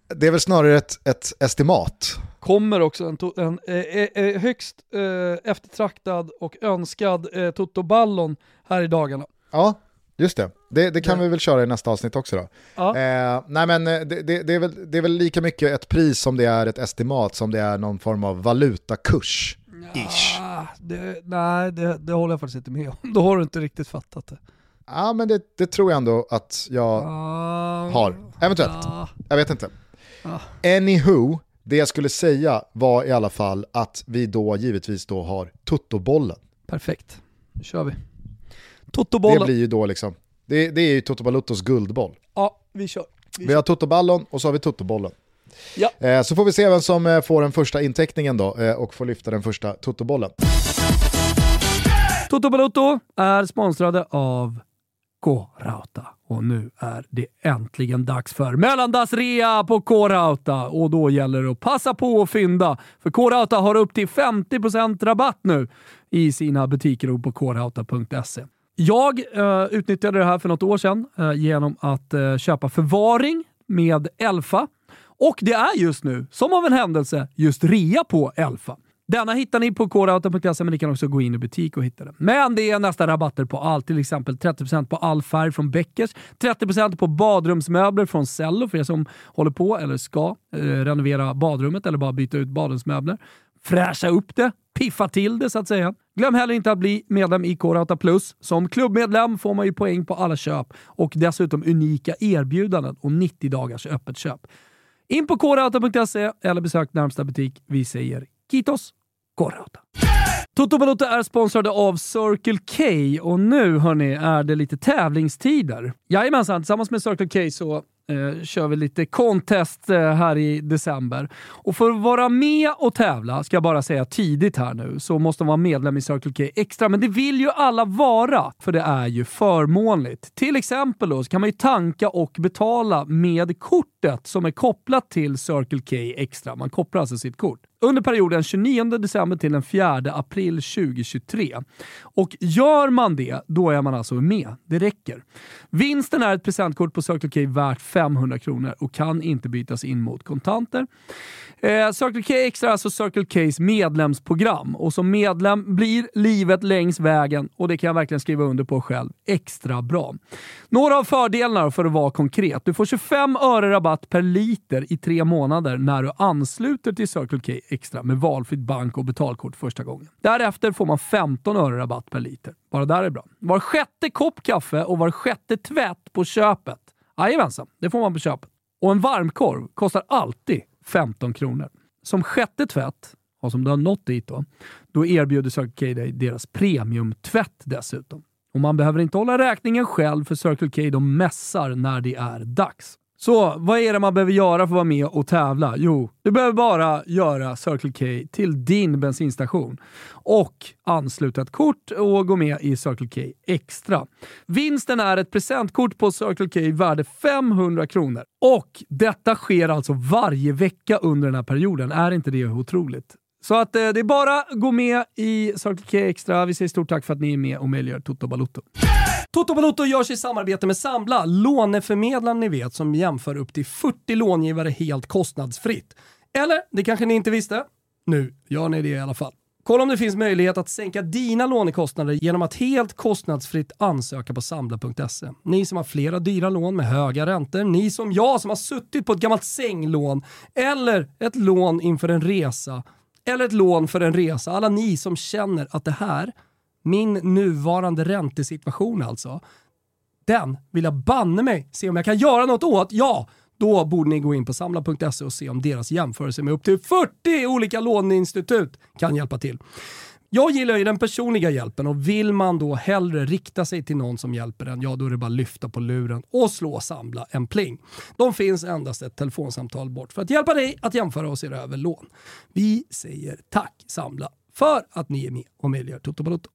det är väl snarare ett, ett estimat. Kommer också en, en eh, eh, högst eh, eftertraktad och önskad eh, Toto-ballon här i dagarna. Ja, Just det, det, det kan ja. vi väl köra i nästa avsnitt också då. Ja. Eh, nej men eh, det, det, det, är väl, det är väl lika mycket ett pris som det är ett estimat som det är någon form av valutakurs. Ish. Det, nej, det, det håller jag faktiskt inte med om. Då har du inte riktigt fattat det. Ja men det, det tror jag ändå att jag har. Eventuellt. Jag vet inte. Anywho, det jag skulle säga var i alla fall att vi då givetvis då har tuttobollen. Perfekt, nu kör vi. Totobollen. Det blir ju då liksom, det, det är ju Toto Baluttos guldboll. Ja, vi kör. Vi, vi har Totoballon och så har vi Totobollen. Ja. Eh, så får vi se vem som eh, får den första inteckningen då eh, och får lyfta den första Totobollen. Toto Balutto är sponsrade av K-Rauta. Och nu är det äntligen dags för mellandagsrea på K-Rauta. Och då gäller det att passa på och fynda. För K-Rauta har upp till 50% rabatt nu i sina butiker och på krauta.se. Jag uh, utnyttjade det här för något år sedan uh, genom att uh, köpa förvaring med Elfa. Och det är just nu, som av en händelse, just rea på Elfa. Denna hittar ni på kodauto.se men ni kan också gå in i butik och hitta den. Men det är nästan rabatter på allt, till exempel 30% på all färg från Beckers, 30% på badrumsmöbler från Cello för er som håller på eller ska eh, renovera badrummet eller bara byta ut badrumsmöbler. Fräscha upp det, piffa till det så att säga. Glöm heller inte att bli medlem i Korauta Plus. Som klubbmedlem får man ju poäng på alla köp och dessutom unika erbjudanden och 90 dagars öppet köp. In på krauta.se eller besök närmsta butik. Vi säger Kitos K-Rauta. Toto Balotto är sponsrade av Circle K och nu hörni är det lite tävlingstider. Jajamensan, tillsammans med Circle K så eh, kör vi lite contest eh, här i december. Och för att vara med och tävla, ska jag bara säga tidigt här nu, så måste man vara medlem i Circle K Extra. Men det vill ju alla vara, för det är ju förmånligt. Till exempel då, så kan man ju tanka och betala med kort kortet som är kopplat till Circle K Extra. Man kopplar alltså sitt kort under perioden 29 december till den 4 april 2023. Och gör man det, då är man alltså med. Det räcker. Vinsten är ett presentkort på Circle K värt 500 kronor och kan inte bytas in mot kontanter. Eh, Circle K Extra är alltså Circle Ks medlemsprogram och som medlem blir livet längs vägen, och det kan jag verkligen skriva under på själv, extra bra. Några av fördelarna för att vara konkret. Du får 25 öre rabatt per liter i tre månader när du ansluter till Circle K Extra med valfritt bank och betalkort första gången. Därefter får man 15 öre rabatt per liter. Bara där är bra. Var sjätte kopp kaffe och var sjätte tvätt på köpet. Jajamensan, det får man på köpet. Och en varmkorv kostar alltid 15 kronor. Som sjätte tvätt, och som du har nått dit då, då erbjuder Circle K dig deras premiumtvätt dessutom. Och man behöver inte hålla räkningen själv för Circle K de mässar när det är dags. Så vad är det man behöver göra för att vara med och tävla? Jo, du behöver bara göra Circle K till din bensinstation och ansluta ett kort och gå med i Circle K Extra. Vinsten är ett presentkort på Circle K värde 500 kronor och detta sker alltså varje vecka under den här perioden. Är inte det otroligt? Så att eh, det är bara att gå med i Circle K Extra. Vi säger stort tack för att ni är med och möjliggör Toto Balotto. Toto Balotto görs i samarbete med Sambla, låneförmedlaren ni vet som jämför upp till 40 långivare helt kostnadsfritt. Eller, det kanske ni inte visste? Nu gör ni det i alla fall. Kolla om det finns möjlighet att sänka dina lånekostnader genom att helt kostnadsfritt ansöka på sambla.se. Ni som har flera dyra lån med höga räntor, ni som jag som har suttit på ett gammalt sänglån eller ett lån inför en resa eller ett lån för en resa. Alla ni som känner att det här min nuvarande räntesituation alltså, den vill jag banne mig se om jag kan göra något åt. Ja, då borde ni gå in på samla.se och se om deras jämförelse med upp till 40 olika låneinstitut kan hjälpa till. Jag gillar ju den personliga hjälpen och vill man då hellre rikta sig till någon som hjälper en, ja då är det bara att lyfta på luren och slå Samla en pling. De finns endast ett telefonsamtal bort för att hjälpa dig att jämföra och se över lån. Vi säger tack Samla för att ni är med och möjliggör Toto Balotto.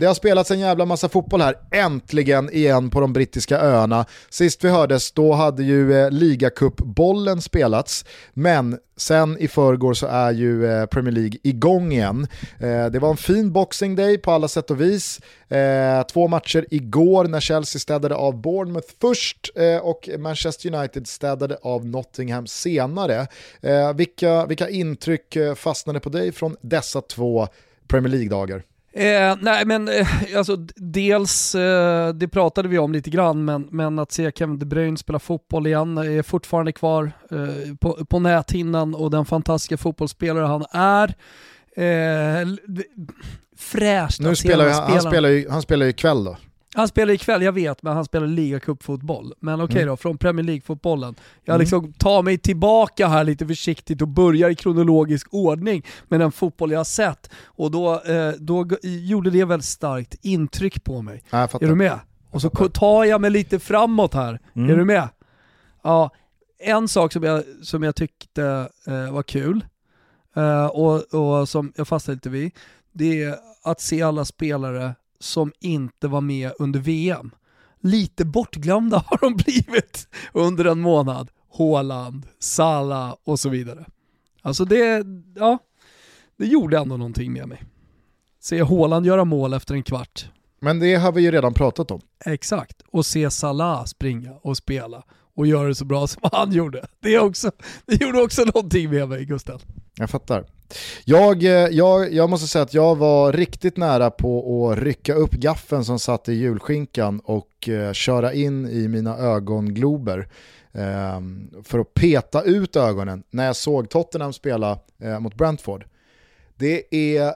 Det har spelats en jävla massa fotboll här, äntligen igen på de brittiska öarna. Sist vi hördes, då hade ju eh, ligacupbollen spelats, men sen i förrgår så är ju eh, Premier League igång igen. Eh, det var en fin boxing day på alla sätt och vis. Eh, två matcher igår när Chelsea städade av Bournemouth först eh, och Manchester United städade av Nottingham senare. Eh, vilka, vilka intryck eh, fastnade på dig från dessa två Premier League-dagar? Eh, nej men eh, alltså dels, eh, det pratade vi om lite grann, men, men att se Kevin De Bruyne spela fotboll igen är fortfarande kvar eh, på, på näthinnan och den fantastiska fotbollsspelare han är. Eh, fräscht nu spelar han, han, spelar ju, han spelar ju ikväll då. Han spelar ikväll, jag vet, men han spelar ligacupfotboll. Men okej okay mm. då, från Premier League-fotbollen. Jag mm. liksom tar mig tillbaka här lite försiktigt och börjar i kronologisk ordning med den fotboll jag har sett. Och då, eh, då gjorde det väldigt starkt intryck på mig. Ja, är du med? Och så tar jag mig lite framåt här. Mm. Är du med? Ja, en sak som jag, som jag tyckte eh, var kul, eh, och, och som jag fastnade lite vid, det är att se alla spelare som inte var med under VM. Lite bortglömda har de blivit under en månad. Håland, Salah och så vidare. Alltså det, ja, det gjorde ändå någonting med mig. Se Håland göra mål efter en kvart. Men det har vi ju redan pratat om. Exakt, och se Salah springa och spela och göra det så bra som han gjorde. Det, också, det gjorde också någonting med mig Gustav. Jag fattar. Jag, eh, jag, jag måste säga att jag var riktigt nära på att rycka upp gaffen som satt i julskinkan och eh, köra in i mina ögonglober eh, för att peta ut ögonen när jag såg Tottenham spela eh, mot Brentford. Det är,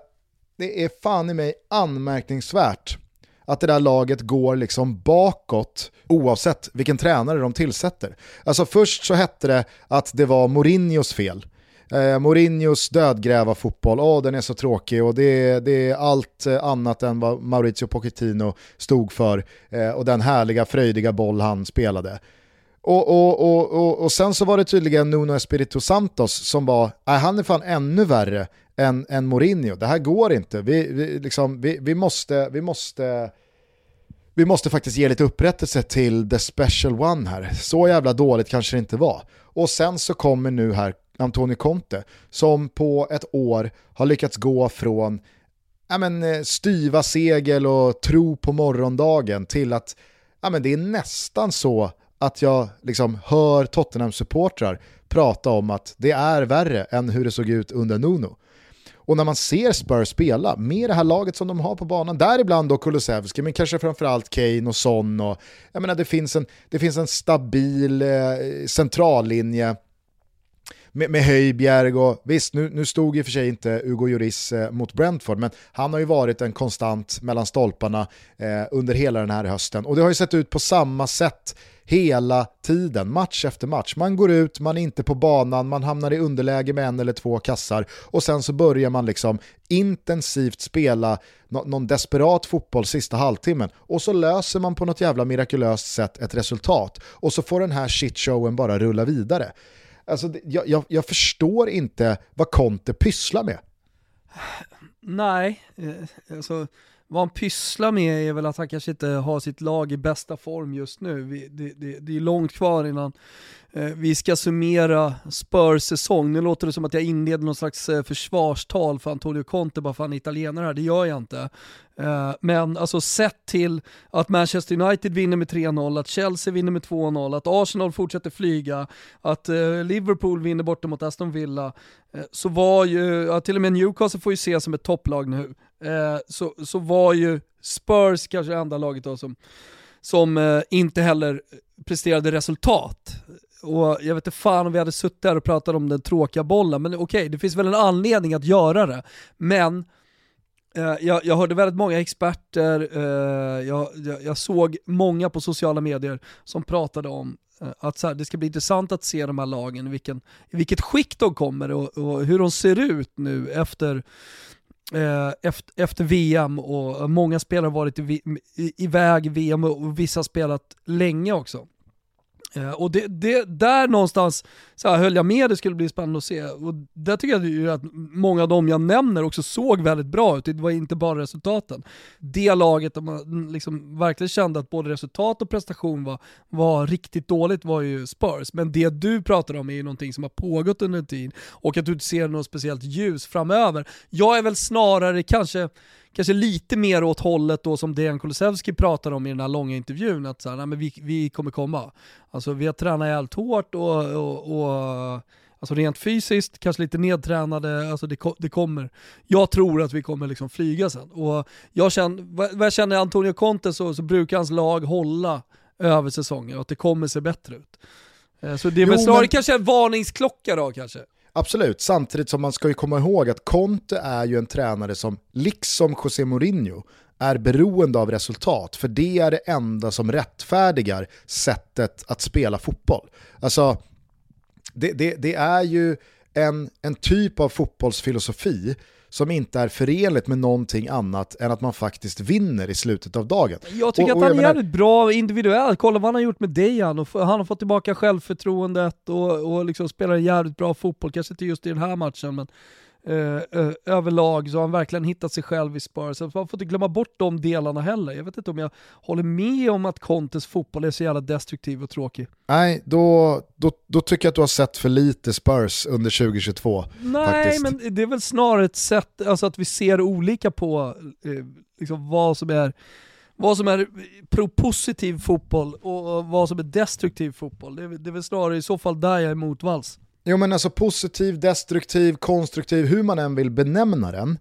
det är fan i mig anmärkningsvärt att det där laget går liksom bakåt oavsett vilken tränare de tillsätter. Alltså först så hette det att det var Mourinhos fel. Eh, Mourinhos dödgräva fotboll, åh oh, den är så tråkig och det, det är allt eh, annat än vad Maurizio Pochettino stod för eh, och den härliga fröjdiga boll han spelade. Och, och, och, och, och sen så var det tydligen Nuno Espirito Santos som var, nej han är fan ännu värre än, än Mourinho. Det här går inte, vi, vi, liksom, vi, vi måste, vi måste vi måste faktiskt ge lite upprättelse till the special one här. Så jävla dåligt kanske det inte var. Och sen så kommer nu här Antonio Conte, som på ett år har lyckats gå från ja, men, eh, styva segel och tro på morgondagen till att ja, men, det är nästan så att jag liksom hör Tottenham-supportrar prata om att det är värre än hur det såg ut under Nuno. Och när man ser Spurs spela med det här laget som de har på banan, däribland då Kulusevski, men kanske framförallt Kane och Son och jag menar det finns en, det finns en stabil eh, centrallinje med, med Höjbjerg och visst, nu, nu stod i och för sig inte Hugo Lloris eh, mot Brentford, men han har ju varit en konstant mellan stolparna eh, under hela den här hösten. Och det har ju sett ut på samma sätt hela tiden, match efter match. Man går ut, man är inte på banan, man hamnar i underläge med en eller två kassar och sen så börjar man liksom intensivt spela någon desperat fotboll sista halvtimmen och så löser man på något jävla mirakulöst sätt ett resultat och så får den här shitshowen bara rulla vidare. Alltså, jag, jag, jag förstår inte vad Conte pysslar med. Nej, eh, alltså vad han pysslar med är väl att han kanske inte har sitt lag i bästa form just nu. det, det, det är långt kvar innan Eh, vi ska summera Spurs säsong. Nu låter det som att jag inleder någon slags eh, försvarstal för Antonio Conte bara för han är italienare här, det gör jag inte. Eh, men alltså sett till att Manchester United vinner med 3-0, att Chelsea vinner med 2-0, att Arsenal fortsätter flyga, att eh, Liverpool vinner borta mot Aston Villa, eh, så var ju, ja, till och med Newcastle får ju ses som ett topplag nu, Eh, så, så var ju Spurs kanske det enda laget då som, som eh, inte heller presterade resultat och jag vet inte fan om vi hade suttit här och pratat om den tråkiga bollen, men okej, okay, det finns väl en anledning att göra det. Men eh, jag, jag, hörde väldigt många experter, eh, jag, jag, jag, såg många på sociala medier som pratade om eh, att så här, det ska bli intressant att se de här lagen, i, vilken, i vilket skick de kommer och, och hur de ser ut nu efter eh, Eh, efter, efter, VM och många spelare har varit iväg i VM och vissa har spelat länge också. Eh, och det, det, där någonstans så här, höll jag med, det skulle bli spännande att se. Och där tycker jag ju att många av dem jag nämner också såg väldigt bra ut, det var inte bara resultaten. Det laget där man mm, liksom verkligen kände att både resultat och prestation var, var riktigt dåligt var ju Spurs. Men det du pratar om är ju någonting som har pågått under en tid och att du inte ser något speciellt ljus framöver. Jag är väl snarare kanske kanske lite mer åt hållet då som Dejan Kulusevski pratar om i den här långa intervjun, att så här, nej, men vi, vi kommer komma. Alltså vi har tränat jävligt hårt och, och, och alltså rent fysiskt, kanske lite nedtränade, alltså det, det kommer. Jag tror att vi kommer liksom flyga sen. Och jag känner, vad jag känner Antonio Conte så, så brukar hans lag hålla över säsongen och att det kommer se bättre ut. Eh, så det är väl snarare men... kanske en varningsklocka då kanske. Absolut, samtidigt som man ska ju komma ihåg att Conte är ju en tränare som, liksom José Mourinho, är beroende av resultat, för det är det enda som rättfärdigar sättet att spela fotboll. Alltså, det, det, det är ju en, en typ av fotbollsfilosofi som inte är förenligt med någonting annat än att man faktiskt vinner i slutet av dagen. Jag tycker och, och att han är menar... jävligt bra individuellt, kolla vad han har gjort med Dejan, och han har fått tillbaka självförtroendet och, och liksom spelar jävligt bra fotboll, kanske inte just i den här matchen men överlag så har han verkligen hittat sig själv i Spurs. Så man får inte glömma bort de delarna heller. Jag vet inte om jag håller med om att Contes fotboll är så jävla destruktiv och tråkig. Nej, då, då, då tycker jag att du har sett för lite Spurs under 2022. Nej, faktiskt. men det är väl snarare ett sätt, alltså att vi ser olika på eh, liksom vad som är vad som är pro-positiv fotboll och vad som är destruktiv fotboll. Det är, det är väl snarare i så fall där jag är motvalls. Jo men alltså positiv, destruktiv, konstruktiv, hur man än vill benämna den,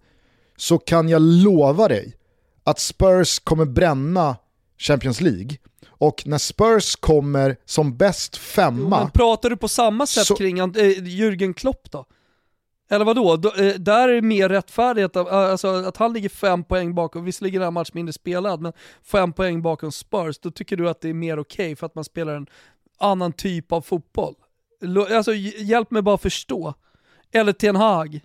så kan jag lova dig att Spurs kommer bränna Champions League. Och när Spurs kommer som bäst femma... Jo, men pratar du på samma sätt så... kring äh, Jürgen Klopp då? Eller vadå? Då, äh, där är det mer rättfärdigt att, alltså, att han ligger fem poäng bakom, visserligen är en match mindre spelad, men fem poäng bakom Spurs, då tycker du att det är mer okej okay för att man spelar en annan typ av fotboll? Alltså hjälp mig bara förstå. Eller Ten Hag,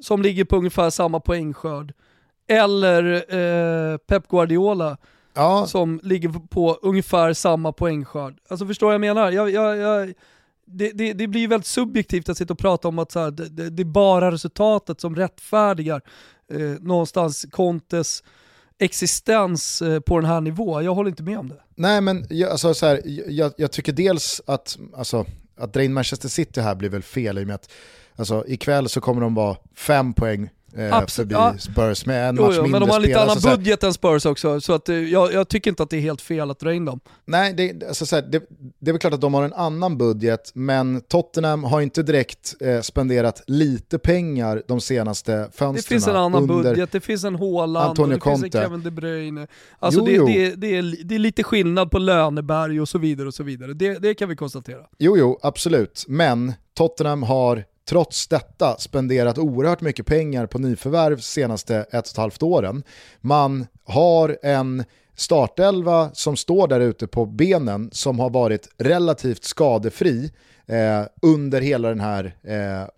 som ligger på ungefär samma poängskörd. Eller eh, Pep Guardiola, ja. som ligger på ungefär samma poängskörd. Alltså förstår vad jag menar? Jag, jag, jag, det, det, det, blir väldigt subjektivt att sitta och prata om att så här, det, det, är bara resultatet som rättfärdigar eh, någonstans Contes existens eh, på den här nivån. Jag håller inte med om det. Nej men jag, alltså, så här, jag, jag, tycker dels att, alltså, att dra in Manchester City här blir väl fel i och med att alltså, ikväll så kommer de vara fem poäng eh, Absolut, förbi ja. Spurs med en jo, match jo, mindre Men de har lite annan alltså, budget än Spurs också, så att, eh, jag, jag, tycker inte att det är helt fel att dra in dem. Nej, det, alltså, så här, det, det, är väl klart att de har en annan budget, men Tottenham har inte direkt eh, spenderat lite pengar de senaste fönstren. Det finns en annan budget, det finns en Haaland, Antonio det Conte. finns en Kevin De Bruyne. Alltså jo, det, jo. Det, det, är, det är lite skillnad på löneberg och så vidare och så vidare. Det, det kan vi konstatera. Jo, jo, absolut. Men Tottenham har trots detta spenderat oerhört mycket pengar på nyförvärv senaste ett och ett halvt åren. Man har en startelva som står där ute på benen som har varit relativt skadefri eh, under hela den här eh,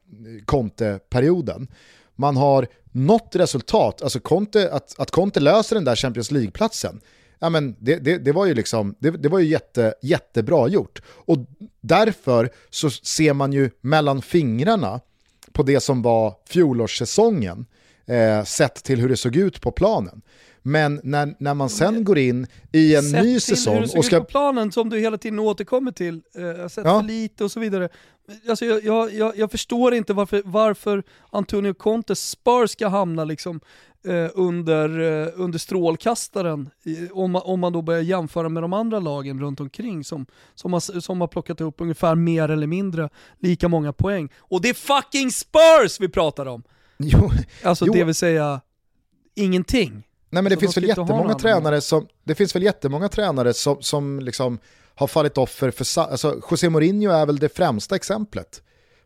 Conte-perioden. Man har nått resultat, alltså Conte, att, att Conte löser den där Champions League-platsen, ja, men det, det, det, var ju, liksom, det, det, var ju jätte, jättebra gjort. Och därför så ser man ju mellan fingrarna på det som var fjolårssäsongen, eh, sett till hur det såg ut på planen. Men när, när man sen går in i en Sett ny säsong och ska... på planen som du hela tiden återkommer till, eh, sett Ja. för lite och så vidare. Alltså jag, jag, jag, jag förstår inte varför, varför Antonio Contes Spurs ska hamna liksom eh, under, eh, under strålkastaren i, om, man, om man då börjar jämföra med de andra lagen runt omkring som, som, har, som har plockat upp ungefär mer eller mindre lika många poäng. Och det är fucking Spurs vi pratar om! Jo, Alltså Jo. det vill säga ingenting. Nej men det Så finns de väl jättemånga tränare som, det finns väl jättemånga tränare som, som liksom har fallit offer för, alltså José Mourinho är väl det främsta exemplet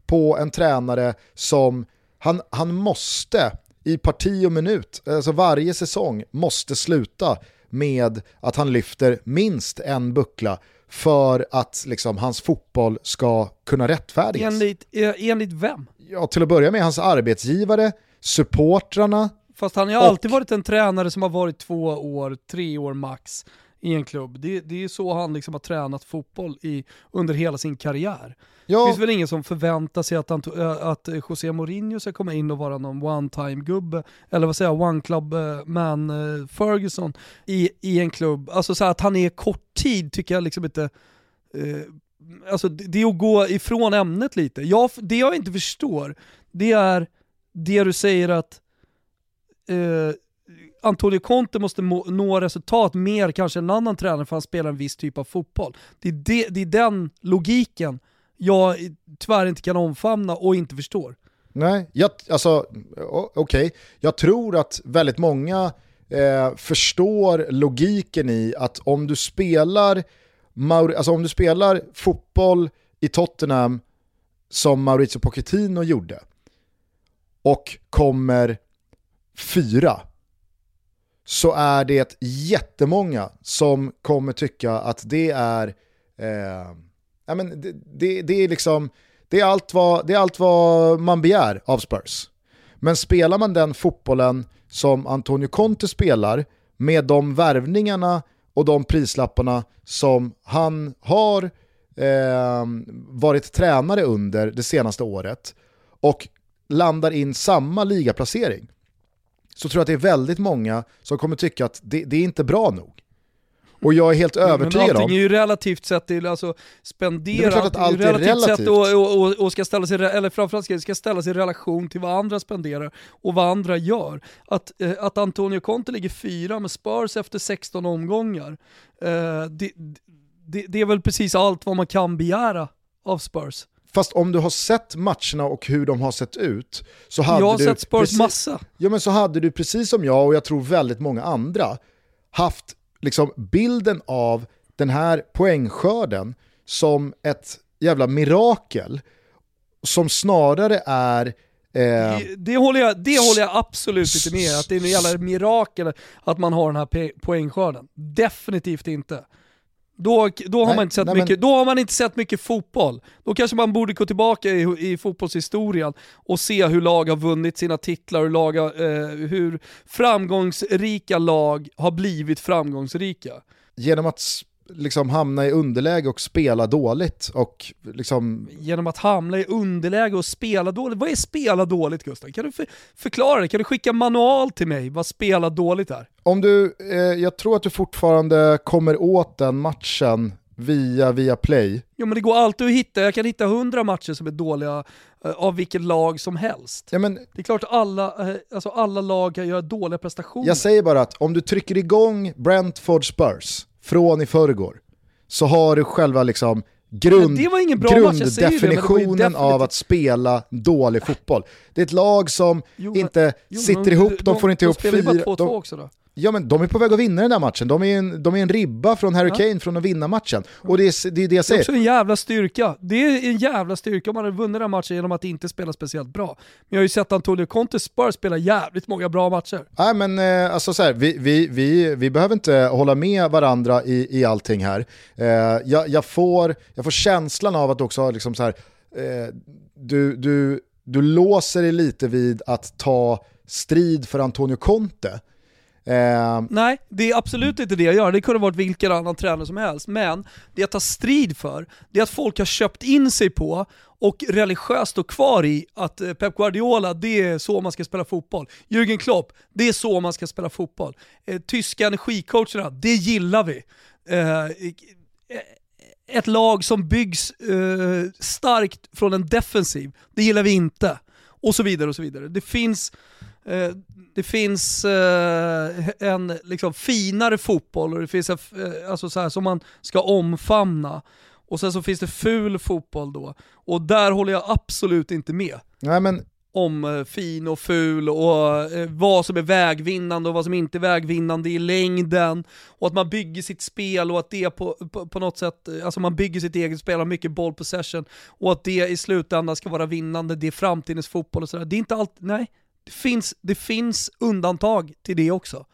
på en tränare som, han, han måste i parti och minut, alltså varje säsong måste sluta med att han lyfter minst en buckla för att liksom, hans fotboll ska kunna rättfärdigas. Enligt, eh, enligt vem? Ja, till att börja med hans arbetsgivare, supportrarna, Fast han har Och- alltid varit en tränare som har varit två år, tre år max i en klubb. Det, det är så han liksom har tränat fotboll i, under hela sin karriär. Det ja, finns väl ingen som förväntar sig att, Anto- äh, att José Mourinho ska komma in och vara någon one-time-gubbe, eller vad säger jag, one-club-man eh, Ferguson i, i en klubb. Alltså så att han är kort tid tycker jag liksom inte, eh, alltså det, det är att gå ifrån ämnet lite. Jag, det jag inte förstår, det är det du säger att eh, Antonio Conte måste må, nå resultat mer kanske än en annan tränare för han spelar en viss typ av fotboll. Det är, det, det är den logiken jag tyvärr inte kan omfamna och inte förstår. Nej, jag, alltså okej. okej. Jag tror att väldigt många eh, förstår logiken i att om du spelar Maur- alltså om du spelar fotboll i Tottenham som Maurizio Pochettino gjorde och kommer fyra så är det jättemånga som kommer tycka att det är eh, ja, men det, det, det är liksom det är, allt vad, det är allt vad man begär av Spurs. Men spelar man den fotbollen som Antonio Conte spelar med de värvningarna och de prislapparna som han har eh, varit tränare under det senaste året och landar in samma ligaplacering så tror jag att det är väldigt många som kommer tycka att det, det är inte bra nog. Och jag är helt övertygad Men om... allting är ju relativt sett till, alltså Det är spendera, att allt är relativt sett relativt. och, och, och ska ställa sig, eller framförallt ska, ska ställa sig i relation till vad andra spenderar och vad andra gör. Att, eh, att Antonio Conte ligger fyra med Spurs efter 16 omgångar, eh, det, det, det är väl precis allt vad man kan begära av Spurs. Fast om du har sett matcherna och hur de har sett ut så hade Jag har du... sett Spurs precis, massa. Ja men så hade du precis som jag och jag tror väldigt många andra haft liksom bilden av den här poängskörden som ett jävla mirakel som snarare är eh, Det, det, håller jag, det håller jag absolut inte med att det är en jävla mirakel att man har den här poängskörden. Definitivt inte. Då, då, har Nej, man inte sett nej, men- mycket, då har man inte sett mycket fotboll. Då kanske man borde gå tillbaka i, i fotbollshistorien och se hur lag har vunnit sina titlar, hur, lag har, eh, hur framgångsrika lag har blivit framgångsrika. genom att liksom hamna i underläge och spela dåligt och liksom Genom att hamna i underläge och spela dåligt. Vad är spela dåligt Gustav? Kan du för, förklara det? Kan du skicka manual till mig vad spela dåligt är? Om du, eh, jag tror att du fortfarande kommer åt den matchen via, via play. Jo men det går alltid att hitta, jag kan hitta hundra matcher som är dåliga eh, av vilket lag som helst. Ja, men Det är klart att alla, eh, alltså alla lag kan göra dåliga prestationer. jag säger bara att om du trycker igång Brentford Spurs från i förrgår så har du själva liksom grund, grunddefinitionen av definitivt- att spela dålig fotboll. Det är ett lag som Jo, men- inte Jo, sitter men ihop, de, får inte de ihop spelar ju bara fyra... 2-2 De, också då. Ja men de är på väg att vinna den där matchen, de är en, de är en ribba från Harry Kane ja. från att vinna matchen. Och det är det, är det jag säger. Det är också en jävla styrka. Det är en jävla styrka om man hade vunnit den matchen genom att inte spela speciellt bra. Men jag har ju sett Antonio Conte Spurs spela jävligt många bra matcher. Nej men eh, alltså så här, vi, vi, vi, vi behöver inte hålla med varandra i, i allting här. Eh, jag, jag, får, jag får känslan av att också liksom så här, eh, du, du, du låser dig lite vid att ta strid för Antonio Conte. Eh. Nej, det är absolut inte det jag gör. Det kunde varit vilken annan tränare som helst. Men det jag tar strid för, det är att folk har köpt in sig på och religiöst står kvar i att eh, Pep Guardiola, det är så man ska spela fotboll. Jürgen Klopp, det är så man ska spela fotboll. Eh, tyska energicoacherna, det gillar vi. Eh, eh ett lag som byggs eh, starkt från en defensiv, det gillar vi inte. Och så vidare och så vidare. Det finns, det finns eh, en liksom, finare fotboll och det finns en, eh, alltså så här, som man ska omfamna. Och sen så finns det ful fotboll då. Och där håller jag absolut inte med. Nej, men om eh, fin och ful och eh, vad som är vägvinnande och vad som inte är vägvinnande i längden. Och att man bygger sitt spel och att det på, på, på något sätt, eh, alltså man bygger sitt eget spel, har mycket boll possession och att det i slutändan ska vara vinnande, det är framtidens fotboll och sådär. Det är inte allt, nej. Det finns, det finns undantag till det också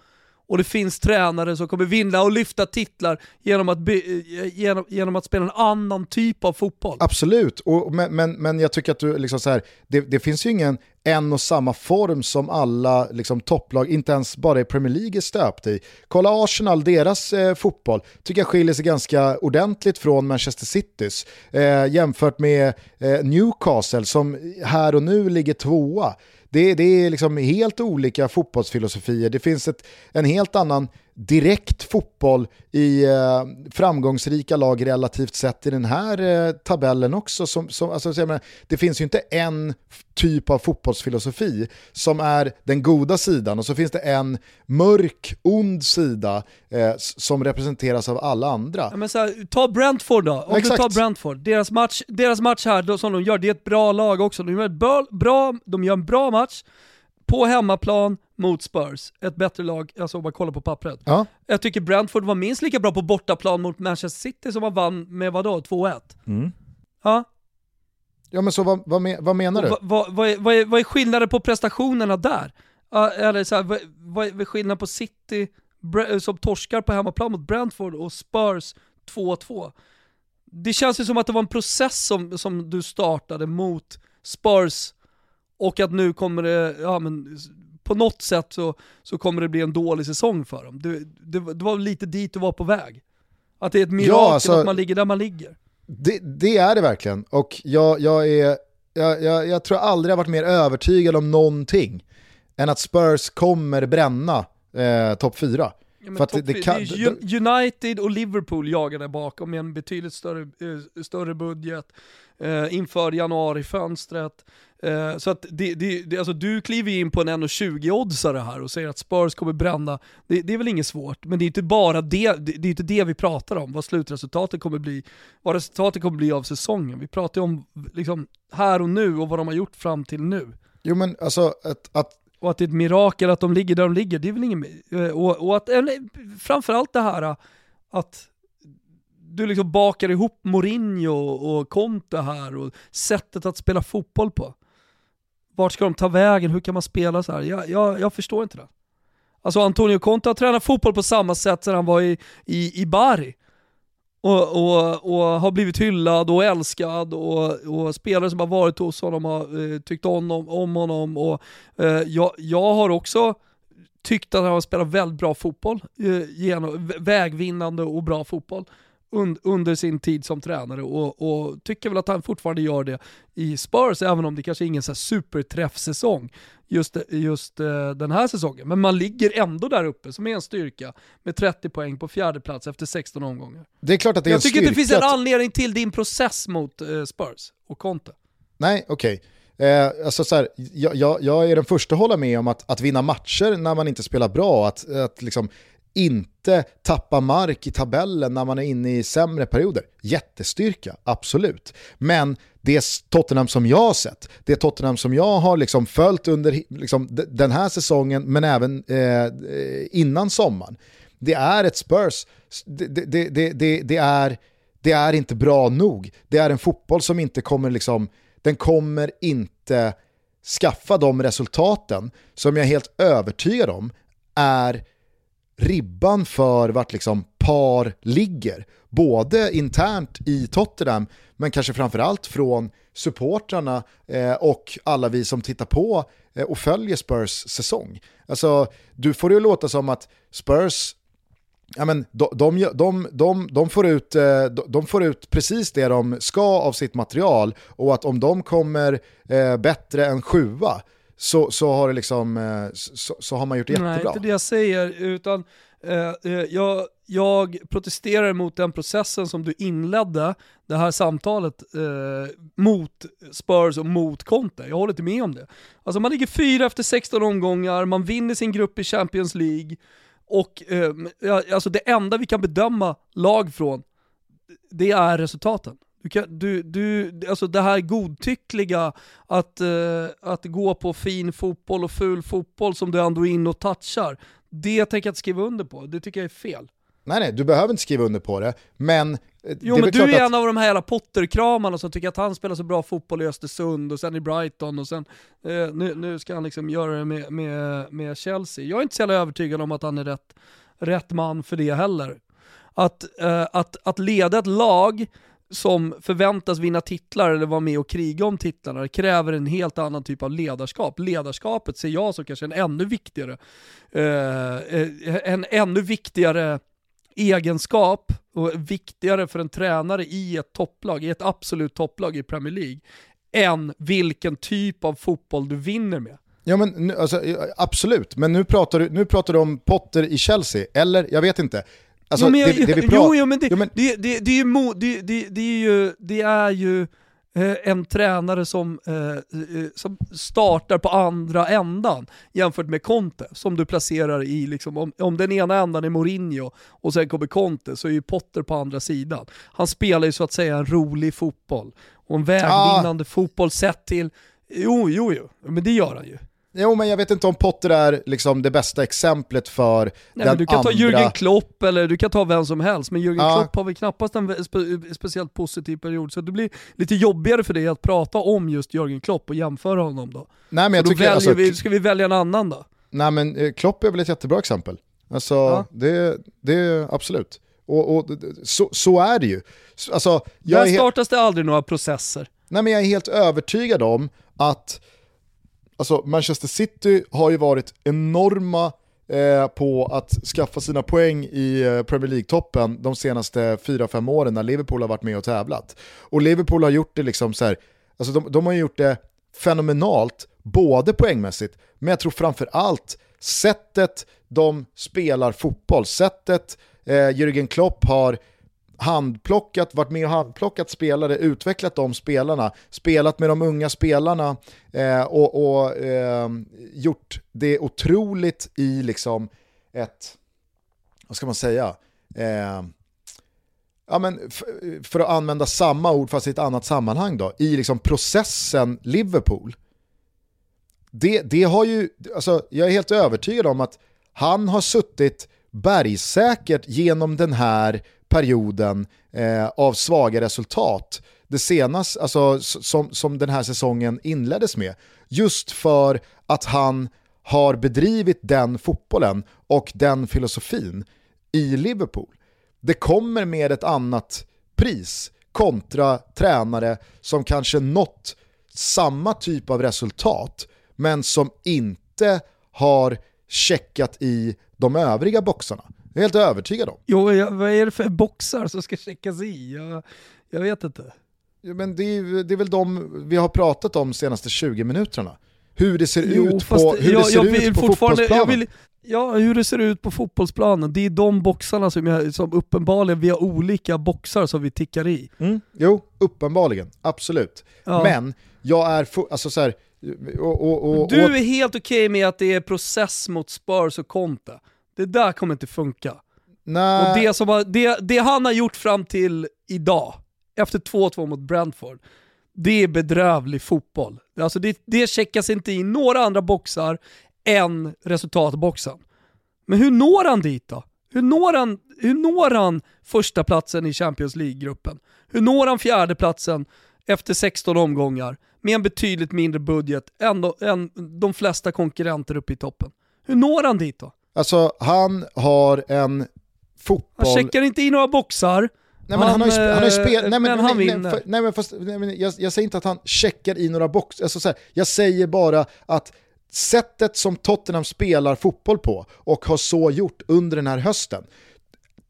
och det finns tränare som kommer vinna och lyfta titlar genom att, by, eh, genom, genom att spela en annan typ av fotboll. Absolut, och, men, men, men jag tycker att du, liksom så här, det, det finns ju ingen en och samma form som alla liksom, topplag, inte ens bara i Premier League, är stöpt i. Kolla Arsenal, deras eh, fotboll tycker jag skiljer sig ganska ordentligt från Manchester Citys. Eh, jämfört med eh, Newcastle som här och nu ligger tvåa det, det är liksom helt olika fotbollsfilosofier. Det finns ett, en helt annan direkt fotboll i eh, framgångsrika lag relativt sett i den här eh, tabellen också. Som, som, alltså, menar, det finns ju inte en typ av fotbollsfilosofi som är den goda sidan och så finns det en mörk, ond sida eh, som representeras av alla andra. Ja, men så här, ta Brentford då, om Exakt. du tar Brentford. Deras match, deras match här då, som de gör, det är ett bra lag också. De gör, ett bra, bra, de gör en bra match på hemmaplan, mot Spurs, ett bättre lag, alltså om man kollar på pappret. Ja. Jag tycker Brentford var minst lika bra på bortaplan mot Manchester City som man vann med vadå, 2-1? Mm. Ja. Ja men så vad, vad, vad menar du? Vad, vad, vad, är, vad, är, vad är skillnaden på prestationerna där? Eller så här, vad, vad är skillnaden på City som torskar på hemmaplan mot Brentford och Spurs 2-2? Det känns ju som att det var en process som, som du startade mot Spurs och att nu kommer det, ja men på något sätt så, så kommer det bli en dålig säsong för dem. Det, det, det var lite dit du var på väg. Att det är ett mirakel ja, alltså, att man ligger där man ligger. Det, det är det verkligen, och jag, jag, är, jag, jag, jag tror aldrig jag varit mer övertygad om någonting än att Spurs kommer bränna eh, topp 4. Ja, för att det, kan, United och Liverpool jagar där bakom med en betydligt större, eh, större budget eh, inför januarifönstret. Eh, så att det, det, det, alltså du kliver in på en 1,20-oddsare här och säger att Spurs kommer bränna. Det, det, är väl inget svårt, men det är inte bara det, det, det är inte det vi pratar om, vad slutresultatet kommer bli, vad resultatet kommer bli av säsongen. Vi pratar ju om liksom, här och nu och vad de har gjort fram till nu. Jo men alltså att, att och att det är ett mirakel att de ligger där de ligger, det är väl inget... Eh, och, och att, eller, framförallt det här att du liksom bakar ihop Mourinho och Conte här och sättet att spela fotboll på. Vart ska de ta vägen? Hur kan man spela så här? Jag, jag, jag förstår inte det. Alltså Antonio Conte har tränat fotboll på samma sätt sedan han var i, i, i Bari. Och, och, och har blivit hyllad och älskad och, och spelare som har varit hos honom har eh, tyckt om, om honom. Och, eh, jag, jag har också tyckt att han har spelat väldigt bra fotboll, eh, genom, vägvinnande och bra fotboll under sin tid som tränare och, och, tycker väl att han fortfarande gör det i Spurs, även om det kanske är ingen så superträffsäsong just, just uh, den här säsongen. Men man ligger ändå där uppe som är en styrka med 30 poäng på fjärde plats efter 16 omgångar. Det är klart att det är Jag tycker inte det finns en anledning till din process mot uh, Spurs och Conte. Nej, okej. Okay. Eh, alltså så här, jag, jag, jag, är den första att hålla med om att, att vinna matcher när man inte spelar bra, att, att liksom inte tappa mark i tabellen när man är inne i sämre perioder. Jättestyrka, absolut. Men det Tottenham som jag har sett, det Tottenham som jag har liksom följt under liksom, den här säsongen men även eh, eh, innan sommaren, det är ett Spurs, det, det, det, det, är, det är inte bra nog. Det är en fotboll som inte kommer liksom, den kommer inte skaffa de resultaten som jag är helt övertygad om är ribban för vart liksom par ligger. Både internt i Tottenham, men kanske framförallt från supportrarna eh, och alla vi som tittar på eh, och följer Spurs säsong. Alltså, du får det att låta som att Spurs ja, men de, de, de, de, de, får ut, eh, de får ut precis det de ska av sitt material och att om de kommer eh, bättre än sjua så, så, har det liksom, eh, så, så, har man gjort det jättebra. Nej, inte det jag säger, utan eh, jag, jag protesterar mot den processen som du inledde det här samtalet eh, mot Spurs och mot Conte. Jag håller inte med om det. Alltså man ligger fyra efter 16 omgångar, man vinner sin grupp i Champions League, och eh, alltså det enda vi kan bedöma lag från, det är resultaten. Du kan, du, du, alltså det här godtyckliga, att, uh, att gå på fin fotboll och ful fotboll som du ändå är inne och touchar, det tänker jag inte skriva under på. Det tycker jag är fel. Nej, nej, du behöver inte skriva under på det, men... Eh, jo, men du är att... en av de här jävla Potter-kramarna som tycker att han spelar så bra fotboll i Östersund och sen i Brighton och sen eh, nu, nu ska han liksom göra det med, med, med Chelsea. Jag är inte så jävla övertygad om att han är rätt, rätt man för det heller. Att, eh, att, att leda ett lag som förväntas vinna titlar eller vara med och kriga om titlarna kräver en helt annan typ av ledarskap. Ledarskapet ser jag som kanske en ännu viktigare, eh, eh, en ännu viktigare egenskap och viktigare för en tränare i ett topplag, i ett absolut topplag i Premier League, än vilken typ av fotboll du vinner med. Ja men nu, alltså, absolut, men nu pratar, du, nu pratar du om Potter i Chelsea, eller? Jag vet inte. Alltså, jo, men, det, det vi pratar... jo, jo, men det, jo, men... det, det, det, är ju, det, det, det är ju, det är ju Eh, en tränare som, eh, eh, som startar på andra ändan jämfört med Conte, som du placerar i, liksom, om, om den ena ändan är Mourinho och sen kommer Conte så är ju Potter på andra sidan. Han spelar ju så att säga en rolig fotboll och en vägvinnande ah. fotboll sett till, jo, jo, jo, men det gör han ju. Jo men jag vet inte om Potter är liksom det bästa exemplet för Nej, den Du kan andra... ta Jürgen Klopp eller du kan ta vem som helst, men Jürgen ja. Klopp har väl knappast en spe speciellt positiv period, så det blir lite jobbigare för dig att prata om just Jürgen Klopp och jämföra honom då. Nej, men jag tycker, alltså, vi, ska vi välja en annan då? Nej men eh, Klopp är väl ett jättebra exempel. Alltså ja. det, det är absolut. Och, och så, så, är det ju. Alltså, jag Där startas det aldrig några processer. Nej men jag är helt övertygad om att alltså Manchester City har ju varit enorma eh, på att skaffa sina poäng i eh, Premier League-toppen de senaste 4-5 åren när Liverpool har varit med och tävlat. Och Liverpool har gjort det liksom så här, alltså de, de har gjort det fenomenalt, både poängmässigt, men jag tror framför allt sättet de spelar fotboll, sättet eh, Jürgen Klopp har handplockat, varit med och handplockat spelare, utvecklat de spelarna, spelat med de unga spelarna eh, och, och eh, gjort det otroligt i liksom ett, vad ska man säga, eh, ja, men för att använda samma ord fast i ett annat sammanhang då, i liksom processen Liverpool. Det, det har ju, alltså jag är helt övertygad om att han har suttit bergsäkert genom den här perioden eh, av svaga resultat. Det senaste, alltså, som, som den här säsongen inleddes med. Just för att han har bedrivit den fotbollen och den filosofin i Liverpool. Det kommer med ett annat pris kontra tränare som kanske nått samma typ av resultat men som inte har checkat i de övriga boxarna. Jag är helt övertygad om. Jo, jag, vad är det för boxar som ska checkas i? Jag, jag vet inte. Ja, men det är, det är väl de vi har pratat om de senaste 20 minuterna. Hur det ser jo, ut på, hur jag, det ser ut på fotbollsplanen. Vill, ja, hur det ser ut på fotbollsplanen. Det är de boxarna som, jag, som uppenbarligen, vi har olika boxar som vi tickar i. Mm. Jo, uppenbarligen. Absolut. Ja. Men jag är, alltså så här, och, och, och, du är helt okej okay med att det är process mot Spurs och Conte. Det där kommer inte funka. Nej. Och det, som har, det, det han har gjort fram till idag, efter 2-2 mot Brentford, det är bedrövlig fotboll. Alltså det, det checkas inte i några andra boxar än resultatboxen. Men hur når han dit då? Hur når han, hur når han första platsen i Champions League-gruppen? Hur når han fjärde platsen efter 16 omgångar med en betydligt mindre budget än, än de flesta konkurrenter uppe i toppen? Hur når han dit då? Alltså han har en fotboll... Han checkar inte i några boxar. Nej men han, har ju, han har ju spelat, nej men, men han nej, vinner. nej, nej men fast, nej, men jag, jag säger inte att han checkar i några boxar, alltså, så här, jag säger bara att sättet som Tottenham spelar fotboll på och har så gjort under den här hösten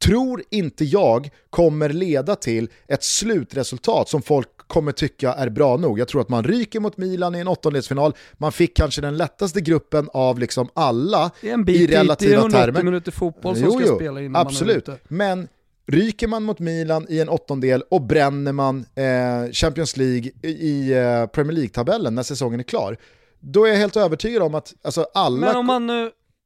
tror inte jag kommer leda till ett slutresultat som folk kommer tycka är bra nog. Jag tror att man ryker mot Milan i en åttondelsfinal, man fick kanske den lättaste gruppen av liksom alla en i bit dit, det är relativa 180 termer. minuter fotboll som Jo, ska jo, spela innan absolut. man är ute. Men ryker man mot Milan i en åttondel och bränner man eh, Champions League i, eh, Premier League-tabellen när säsongen är klar, då är jag helt övertygad om att alltså, alla... Men om man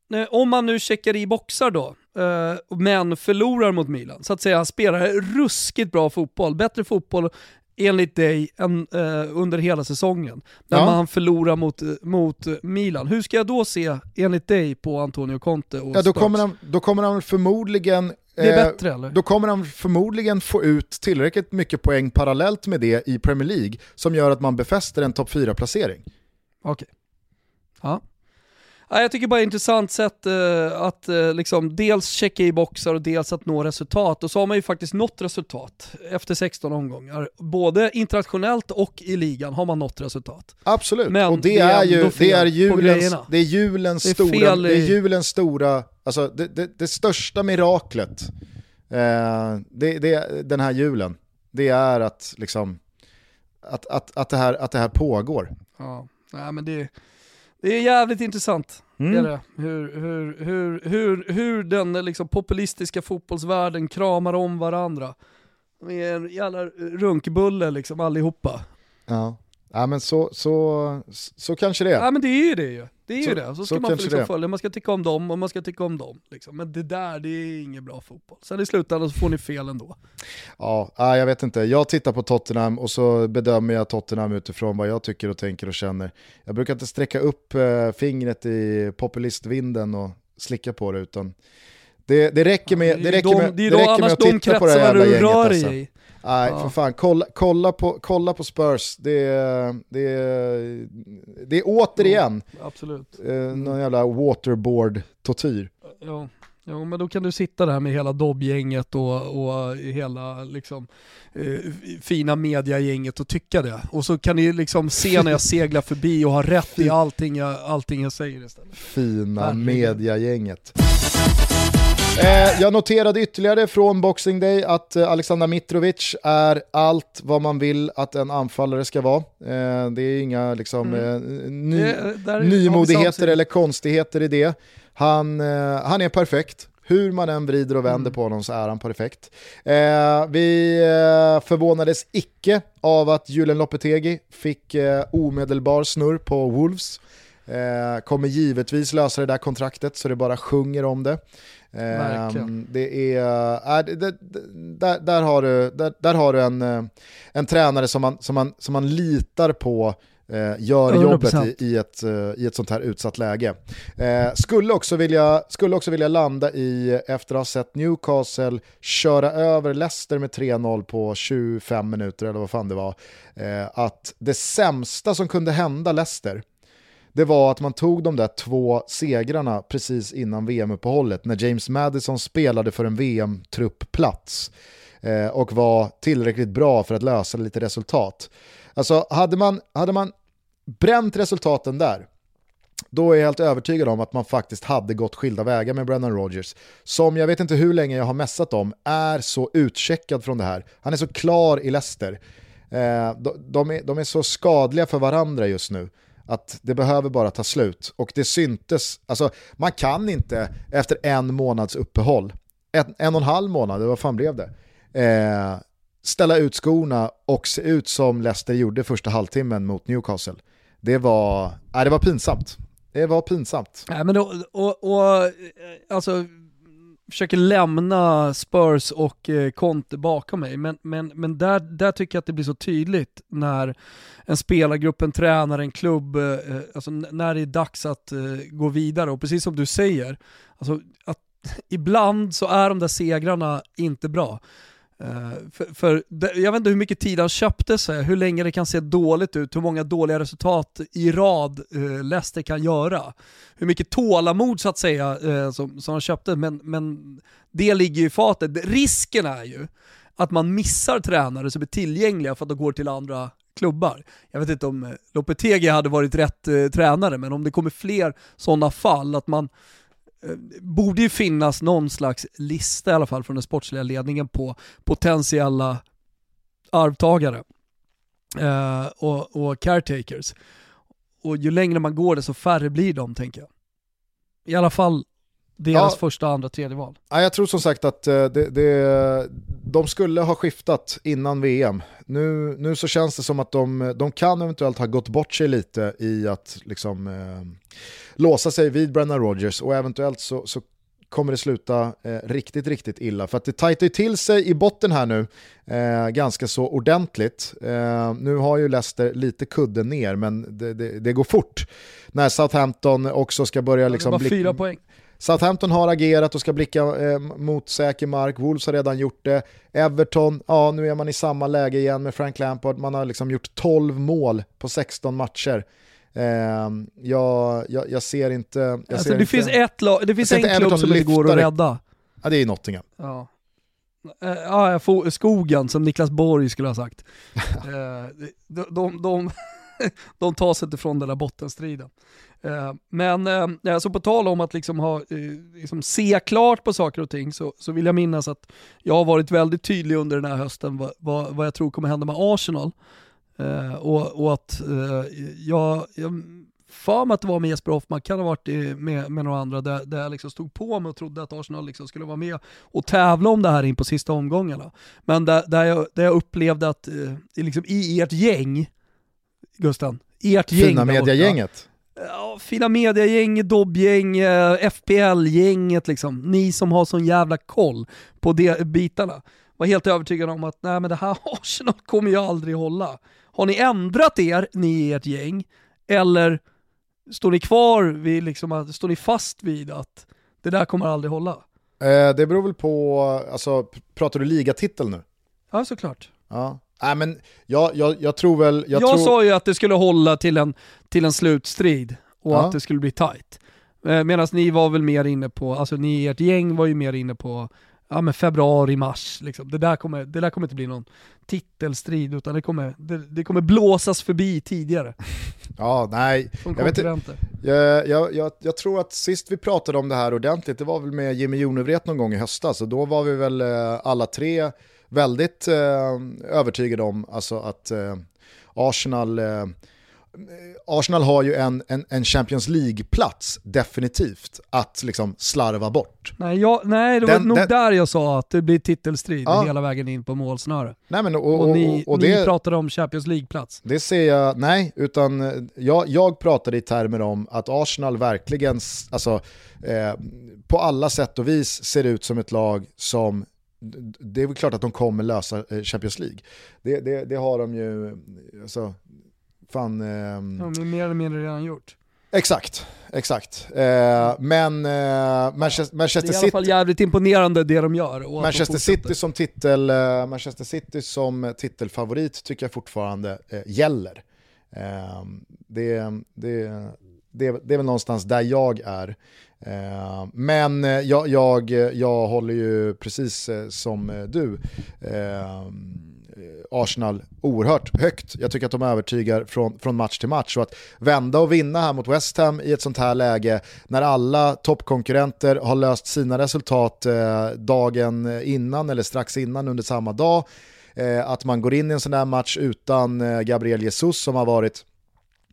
nu, om man nu checkar i boxar då, eh, men förlorar mot Milan, så att säga han spelar ruskigt bra fotboll, bättre fotboll enligt dig än, eh, under hela säsongen, när Ja. man förlorar mot, mot Milan. Hur ska jag då se, enligt dig, på Antonio Conte och ja, då, kommer han, då kommer han förmodligen... Det är eh, bättre eller? Då kommer han förmodligen få ut tillräckligt mycket poäng parallellt med det i Premier League som gör att man befäster en topp 4-placering. Okej. Ja. Ja, jag tycker bara det är ett intressant sätt eh, att eh, liksom dels checka i boxar och dels att nå resultat. Och så har man ju faktiskt nått resultat efter 16 omgångar. Både internationellt och i ligan har man nått resultat. Absolut, Men och det, är ju det är julens, det är julens Det är stora, det är julens stora, alltså det, det, det största miraklet eh, det, det, den här julen, det är att liksom att, att, att, det, här, att det här pågår. Ja, Nej, men det, det är jävligt intressant. Mm. Det. Hur, hur, hur, hur, hur den liksom populistiska fotbollsvärlden kramar om varandra. De är en jävla runkbulle liksom allihopa. Ja. ja, men så, så, så kanske det är. Ja men det är ju det ju. Det är Så- ju det. Så ska så man liksom det. följa, man ska tycka om dem och man ska tycka om dem. Liksom. Men det där, det är ingen bra fotboll. Sen i slutändan så får ni fel ändå. Ja, ja, jag vet inte. Jag tittar på Tottenham och så bedömer jag Tottenham utifrån vad jag tycker och tänker och känner. Jag brukar inte sträcka upp eh, fingret i populistvinden och slicka på det utan det, det räcker med, det räcker med, det är det då räcker med att titta på det här jävla gänget. Alltså. i. Nej, Ja. för fan. Kolla, kolla, på, kolla på Spurs. Det är, det är, det är återigen Absolut. eh, någon jävla waterboard-tortyr. Ja. Jo men då kan du sitta där med hela dobbgänget och, och hela liksom, eh, fina mediagänget och tycka det. Och så kan ni liksom se när jag seglar förbi och ha rätt i allting jag, allting jag säger istället. Fina Herregud. mediagänget. Eh, jag noterade ytterligare från Boxing Day att eh, Alexander Mitrovic är allt vad man vill att en anfallare ska vara. Eh, det är inga liksom, Mm. eh, ny, Det- nymodigheter eller konstigheter i det. Han, eh, han är perfekt. Hur man än vrider och vänder Mm. på honom så är han perfekt. Eh, vi eh, förvånades icke av att Julen Lopetegi fick eh, omedelbar snurr på Wolves. Eh, kommer givetvis lösa det där kontraktet så det bara sjunger om det. Eh, Verkligen. det är, äh, det, det, där, där har du, där, där har du en, eh, en tränare som man, som, man, som man litar på eh, gör 100%. jobbet i, i, ett, eh, i ett sånt här utsatt läge. Eh, skulle, också vilja, skulle också vilja landa i, efter att ha sett Newcastle köra över Leicester med 3-0 på 25 minuter eller vad fan det var, eh, att det sämsta som kunde hända Leicester det var att man tog de där två segrarna precis innan VM-uppehållet när James Madison spelade för en VM-truppplats eh, och var tillräckligt bra för att lösa lite resultat. Alltså hade man, hade man bränt resultaten där, då är jag helt övertygad om att man faktiskt hade gått skilda vägar med Brennan Rodgers. Som jag vet inte hur länge jag har mässat om, är så utcheckad från det här. Han är så klar i Leicester. Eh, de, de, är, de är så skadliga för varandra just nu att det behöver bara ta slut. Och det syntes, alltså man kan inte efter en månads uppehåll, en, en och en halv månad, vad fan blev det? Eh, ställa ut skorna och se ut som Leicester gjorde första halvtimmen mot Newcastle. Det var, nej, det var pinsamt. Det var pinsamt. Nej, men då, och, och, alltså, försöker lämna Spurs och eh, Conte bakom mig, men, men, men där, där tycker jag att det blir så tydligt när en spelargrupp, en tränare, en klubb, eh, eh alltså när det är dags att eh, gå vidare. Och precis som du säger, alltså, att ibland så är de där segrarna inte bra. Uh, för, för, jag vet inte hur mycket tid han köpte sig, hur länge det kan se dåligt ut, hur många dåliga resultat i rad uh, Leicester kan göra. Hur mycket tålamod så att säga uh, som, som han köpte, men, men det ligger ju i fatet. Risken är ju att man missar tränare som är tillgängliga för att de går till andra klubbar. Jag vet inte om Lopetegi hade varit rätt tränare, men om det kommer fler sådana fall, att man Eh, borde ju finnas någon slags lista i alla fall från den sportsliga ledningen på potentiella arvtagare eh, och, och caretakers. Och ju längre man går det så färre blir de tänker jag. I alla fall deras ja. första, andra, tredje val. Ja, jag tror som sagt att eh, det, det, de skulle ha skiftat innan VM. Nu, nu så känns det som att de, de kan eventuellt ha gått bort sig lite i att liksom, eh, låsa sig vid Brennan Rogers och eventuellt så, så kommer det sluta eh, riktigt, riktigt illa. För att det tajtar ju till sig i botten här nu eh, ganska så ordentligt. Eh, nu har ju Leicester lite kudden ner, men det, det, det går fort. När Southampton också ska börja... Liksom, det var fyra poäng. Southampton har agerat och ska blicka eh, mot säker mark, Wolves har redan gjort det. Everton, ja nu är man i samma läge igen med Frank Lampard, man har liksom gjort 12 mål på 16 matcher. Eh, jag, jag, jag, ser inte... Jag alltså, ser det, inte, finns ett lag, det finns en klubb som inte går att rädda. Ja det är Nottingham. Ja. Eh, ja, skogen som Niklas Borg skulle ha sagt. Eh, de, de, de, de tar sig inte från den där bottenstriden. Eh, men eh, så på tal om att liksom ha, eh, liksom se klart på saker och ting så, så vill jag minnas att jag har varit väldigt tydlig under den här hösten vad, vad, vad jag tror kommer hända med Arsenal. och, och att jag, jag för mig att det var med Jesper Hoffman, kan ha varit med, med några andra, där, där jag liksom stod på mig och trodde att Arsenal liksom skulle vara med och tävla om det här in på sista omgångarna. Men där, där, jag, där jag upplevde att liksom i ert gäng, Gusten, ert gäng Fina mediagänget ja, fina mediagäng, dobbgäng, eh, FPL-gänget liksom. Ni som har sån jävla koll på de bitarna. Var helt övertygade om att nej men det här Arsenal kommer ju aldrig hålla. Har ni ändrat er, ni i ert gäng, eller står ni kvar vid, liksom, står ni fast vid att det där kommer aldrig hålla? Eh, det beror väl på, alltså pratar du ligatitel nu? Ja såklart. Ja. Nej men jag, jag, jag tror väl... Jag, jag tror... sa ju att det skulle hålla till en, till en slutstrid och ja. att det skulle bli tight. Eh, Medan ni var väl mer inne på, alltså ni ert gäng var ju mer inne på ja, men februari, mars. Liksom. Det, där kommer, det där kommer inte bli någon titelstrid utan det kommer, det, det kommer blåsas förbi tidigare. Ja, nej. Jag, vet jag, jag, jag, jag, tror att sist vi pratade om det här ordentligt, det var väl med Jimmy Jonevret någon gång i höstas, och då var vi väl eh, alla tre väldigt eh, övertygad om alltså att eh, Arsenal eh, Arsenal har ju en, en, en Champions League-plats definitivt att liksom slarva bort. Nej, jag, nej det den, var nog den, där jag sa att det blir titelstrid ja. hela vägen in på målsnöre. Nej, men, och, och, och, ni, och det, ni pratade om Champions League-plats. Det ser jag, nej, utan jag, jag pratade i termer om att Arsenal verkligen, alltså, eh, på alla sätt och vis ser ut som ett lag som det är väl klart att de kommer lösa eh, Champions League. Det, det, det har de ju, alltså, fan... Eh, är mer eller mindre redan gjort. Exakt, exakt. Eh, men eh, Manchester, Manchester City... Det är i alla fall jävligt imponerande det de gör. Manchester City, som titel, eh, Manchester City som titelfavorit tycker jag fortfarande eh, gäller. det, det, det, det är väl någonstans där jag är. Eh, men eh, jag, jag, jag håller ju precis eh, som eh, du Arsenal oerhört högt. Jag tycker att de övertygar från, från match till match. Och att vända och vinna här mot West Ham i ett sånt här läge när alla toppkonkurrenter har löst sina resultat dagen innan eller strax innan under samma dag. att man går in i en sån här match utan Gabriel Jesus som har varit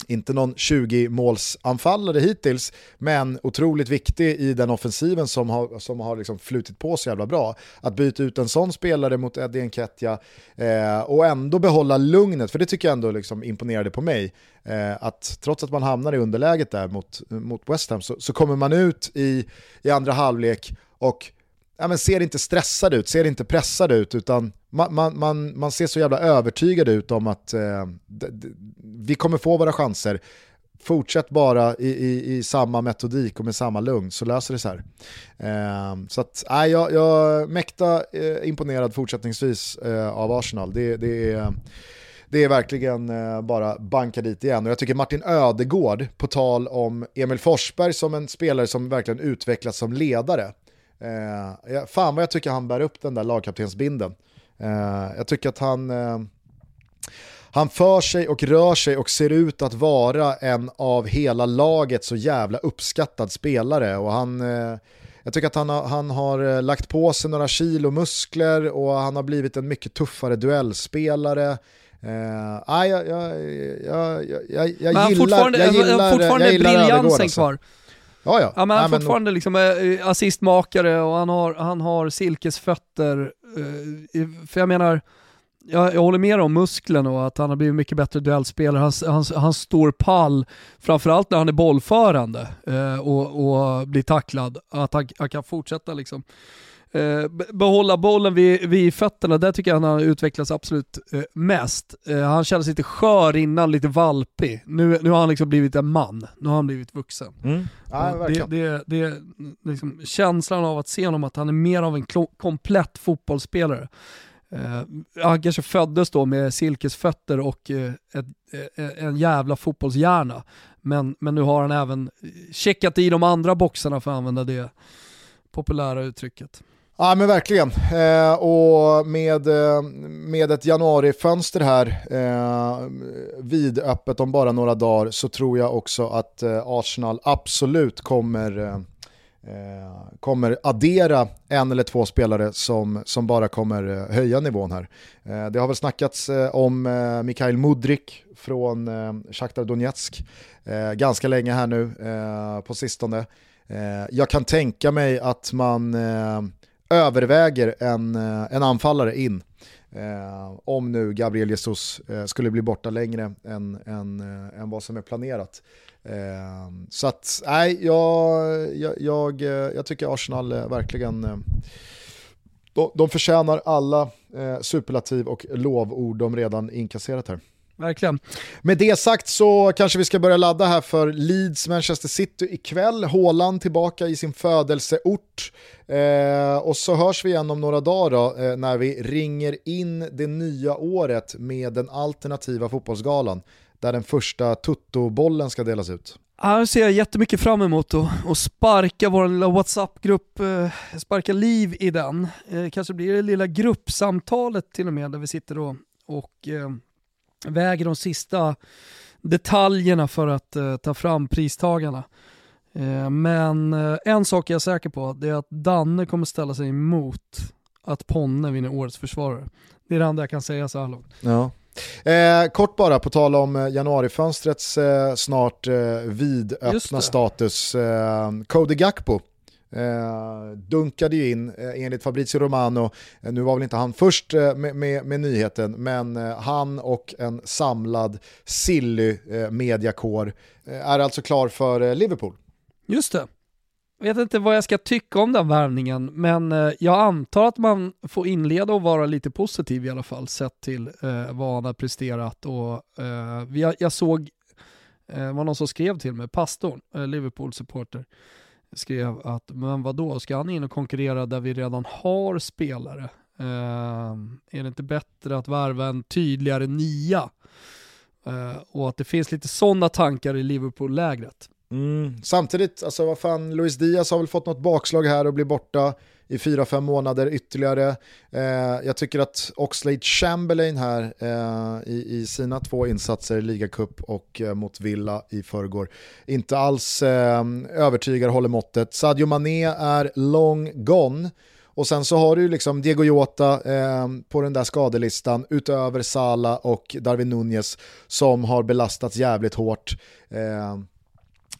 inte någon 20-målsanfallare hittills, men otroligt viktig i den offensiven som har, som har liksom flutit på så jävla bra. Att byta ut en sån spelare mot Eddie Nketiah eh, och ändå behålla lugnet, för det tycker jag ändå liksom imponerade på mig. Eh, att trots att man hamnar i underläget där mot, mot West Ham så, så kommer man ut i, i andra halvlek och ja, men ser inte stressad ut, ser inte pressad ut, utan man, man, man, man ser så jävla övertygad ut om att eh, vi kommer få våra chanser. Fortsätt bara i, i, i, samma metodik och med samma lugn så löser det sig här. Eh, så att, äh, jag, jag är mäkta eh, imponerad fortsättningsvis eh, av Arsenal. Det, det är det är verkligen eh, bara banka dit igen. Och jag tycker Martin Ödegård, på tal om Emil Forsberg som en spelare som verkligen utvecklats som ledare, Eh, fan vad jag tycker han bär upp den där lagkaptensbinden. Eh, jag tycker att han, eh, han för sig och rör sig och ser ut att vara en av hela laget så jävla uppskattad spelare. Och han, eh, jag tycker att han har, han har eh, lagt på sig några kilo muskler och han har blivit en mycket tuffare duellspelare. Uh, ah, jag, jag, jag, jag, jag, gillar, fortfarande, jag gillar, jag gillar briljansen alltså. Ja, ja. ja men han är fortfarande men... liksom äh, assistmakare och han har, han har silkesfötter. Äh, för jag menar, jag, jag håller med om musklerna och att han har blivit mycket bättre duellspelare. Han, han, han står pall, framförallt när han är bollförande äh, och, och blir tacklad. Att han, han kan fortsätta liksom Eh, behålla bollen vid, vid fötterna, där tycker jag han har utvecklats absolut eh, mest. Eh, han kändes lite skör innan, lite valpig. Nu, nu har han liksom blivit en man, nu har han blivit vuxen. Mm. Ja, det, det, det liksom, känslan av att se honom, att han är mer av en komplett fotbollsspelare. Uh, han kanske föddes då med silkesfötter och uh, ett, uh, en jävla fotbollshjärna. Men, men nu har han även checkat i de andra boxarna för att använda det populära uttrycket. Ja men verkligen, eh, och med, eh, med ett januarifönster här eh, vidöppet om bara några dagar så tror jag också att eh, Arsenal absolut kommer, eh, eh kommer addera en eller två spelare som, som bara kommer eh, höja nivån här. det har väl snackats om eh, Mikhail Mudrik från eh, Shakhtar Donetsk ganska länge här nu på sistone. jag kan tänka mig att man överväger en, eh, en anfallare in. Eh, om nu Gabriel Jesus eh, skulle bli borta längre än, än, eh, än vad som är planerat. Eh, så att, nej, jag, jag, jag, eh, jag tycker Arsenal eh, verkligen de, de förtjänar alla superlativ och lovord de redan inkasserat här. Verkligen. Med det sagt så kanske vi ska börja ladda här för Leeds Manchester City ikväll. Håland tillbaka i sin födelseort. Eh, och så hörs vi igen om några dagar då, eh, när vi ringer in det nya året med den alternativa fotbollsgalan. Där den första tuttobollen ska delas ut. Här ser jag jättemycket fram emot att sparka vår lilla WhatsApp-grupp, eh, sparka liv i den. Eh, kanske blir det lilla gruppsamtalet till och med där vi sitter och, och eh, väger de sista detaljerna för att uh, ta fram pristagarna. Uh, men uh, en sak är jag säker på, det är att Danne kommer ställa sig emot att Ponne vinner årets försvarare. Det är det enda jag kan säga så här långt. Ja. Eh, kort bara på tal om januarifönstrets eh, snart eh, vidöppna status. Eh, Cody Gakpo Eh, dunkade ju in eh, enligt Fabrizio Romano, eh, nu var väl inte han först eh, med, med, med, nyheten, men eh, han och en samlad Silly-mediakår eh, eh, är alltså klar för eh, Liverpool. Just det. Jag vet inte vad jag ska tycka om den värvningen, men eh, jag antar att man får inleda och vara lite positiv i alla fall, sett till vad han har presterat. Och, jag, jag såg, det var någon som skrev till mig, pastorn, Liverpool-supporter, skrev att men vadå, ska han in och konkurrera där vi redan har spelare? Uh, är det inte bättre att värva en tydligare nia? Uh, och att det finns lite sådana tankar i Liverpool-lägret. Mm. Samtidigt, alltså vad fan, Luis Diaz har väl fått något bakslag här och blir borta i fyra, fem månader ytterligare. Eh, jag tycker att Oxlade Chamberlain här eh, i, i, sina två insatser i ligacup och eh, mot Villa i förrgår inte alls eh, övertygar, håller måttet. Sadio Mané är long gone Och sen så har du ju liksom Diego Jota eh, på den där skadelistan utöver Sala och Darwin Nunez som har belastats jävligt hårt. Eh,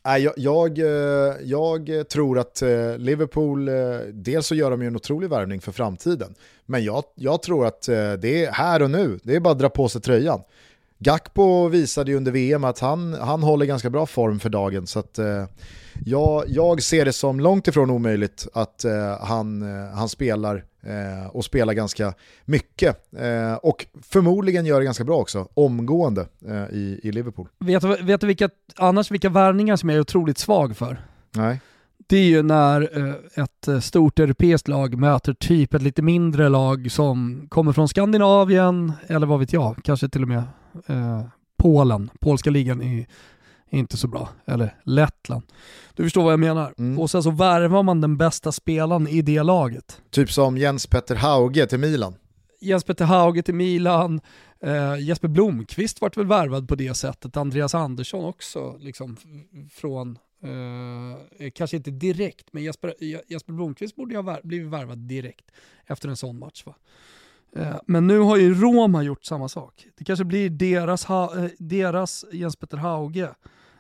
jag, jag, eh, jag, tror att eh, Liverpool, eh, dels så gör de ju en otrolig värvning för framtiden, men jag, jag tror att det är här och nu, det är bara att dra på sig tröjan. Gakpo visade ju under VM att han, han håller ganska bra form för dagen, så att jag, jag ser det som långt ifrån omöjligt att han, han spelar Eh, och spelar ganska mycket. Eh, och förmodligen gör det ganska bra också, omgående eh, i, i Liverpool. Vet, vet du vilka, annars vilka värvningar som jag är otroligt svag för? Nej. Det är ju när eh, ett eh, stort europeiskt lag möter typ ett lite mindre lag som kommer från Skandinavien, eller vad vet jag, kanske till och med eh, Polen, polska ligan i inte så bra. Eller Lettland. Du förstår vad jag menar. Mm. Och sen så värvar man den bästa spelaren i det laget. Typ som Jens Petter Hauge till Milan. Jens Petter Hauge till Milan, eh, Jesper Blomqvist vart väl värvad på det sättet, Andreas Andersson också, liksom från, eh, kanske inte direkt, men Jesper, Jesper Blomqvist borde ju ha blivit värvad direkt efter en sån match. Va? Eh, men nu har ju Roma gjort samma sak. Det kanske blir deras, eh, deras Jens Petter Hauge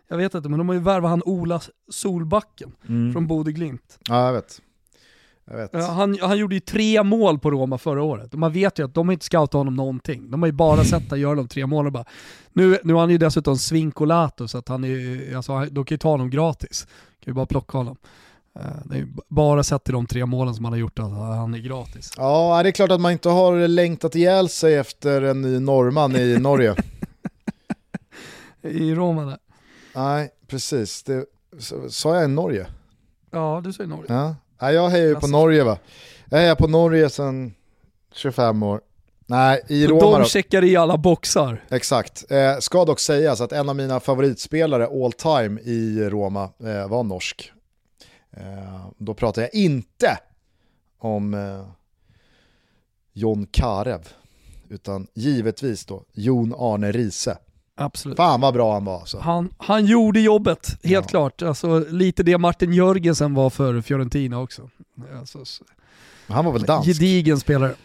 jag vet inte, men de har ju värvat han Ola Solbacken mm. från Bode Glimt. Ja, jag vet. Jag vet. Han, han gjorde ju tre mål på Roma förra året. Och man vet ju att de har inte scoutat honom någonting. De har ju bara sett att göra de tre målen bara. Nu, nu har han ju dessutom svinkolato så att han är, alltså, de kan ju ta honom gratis. Kan ju bara plocka honom. Eh, det är bara sett till de tre målen som han har gjort att han är gratis. Ja, det är klart att man inte har längtat ihjäl sig efter en ny norrman i Norge. I Roma där. Nej, precis. Det, sa jag i Norge? Ja, du sa i Norge. Ja. Nej, jag hejar ju på Norge va. Jag hejar på Norge sedan 25 år. Nej, i Roma De checkar i alla boxar. Exakt. Eh, ska dock sägas att en av mina favoritspelare all time i Roma eh, var norsk. Eh, då pratar jag inte om eh, Jon Karev, utan givetvis då Jon Arne Riese. Absolut. Fan vad bra han var alltså. Han, han gjorde jobbet, helt ja. klart. Alltså, lite det Martin Jörgensen var för Fiorentina också. Alltså, han var väl dansk? Gedigen spelare.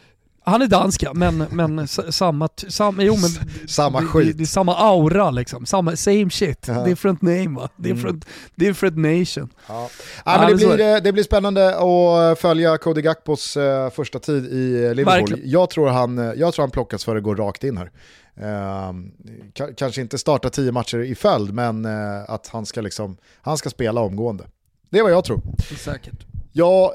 Han är dansk ja, men, men samma, samma, jo, men samma skit. Det, det, är samma aura liksom, samma, same shit, ja. different name va? Different, mm. different nation. Ja. Ja, men det, blir, eh, det blir spännande att följa Cody Gakpos uh, första tid i Liverpool. Jag tror, han, eh, jag tror han plockas för att gå rakt in här. Uh, kanske inte starta tio matcher i följd, men uh, att han ska, liksom, han ska spela omgående. Det är vad jag tror. Säkert. Jag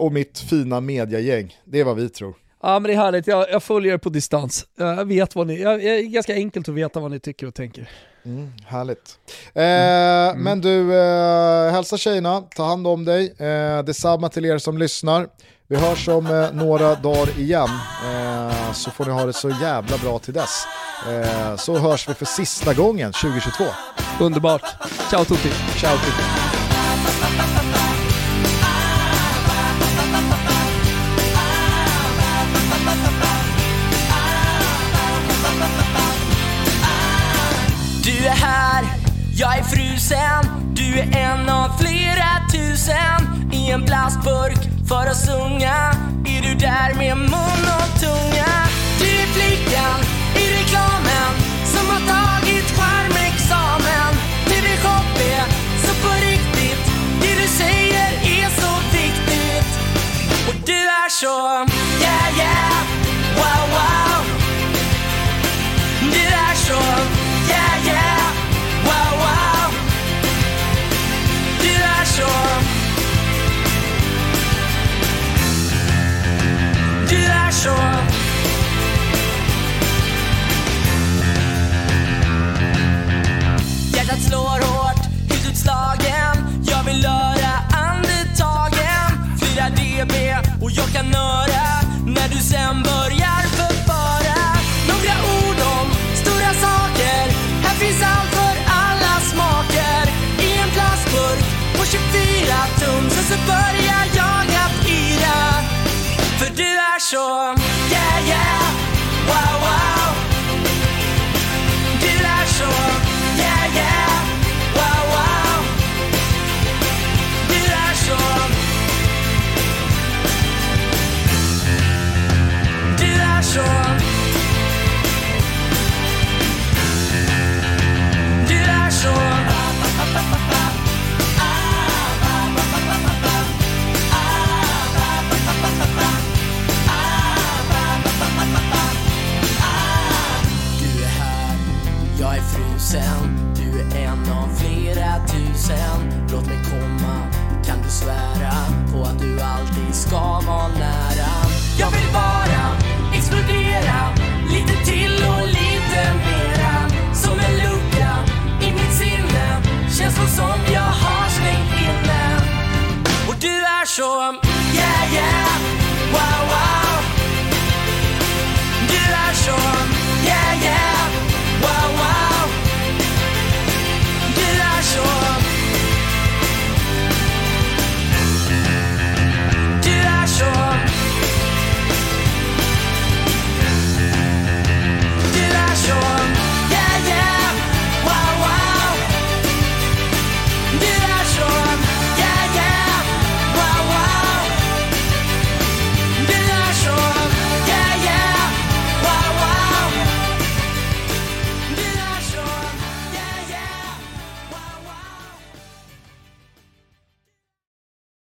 och mitt fina mediagäng, det är vad vi tror. Ja men det är härligt, jag, jag följer på distans. Jag vet vad ni, jag, jag, är ganska enkelt att veta vad ni tycker och tänker. Mm, härligt. Eh, mm. Men du, eh, hälsa tjejerna, ta hand om dig. Eh, detsamma till er som lyssnar. Vi hörs om eh, några dagar igen, eh, så får ni ha det så jävla bra till dess. Eh, så hörs vi för sista gången 2022. Underbart. Ciao tutti. Ciao tutti. Jag är frusen, du är en av flera tusen i en plastburk för att sjunga Är du där med mun och tunga?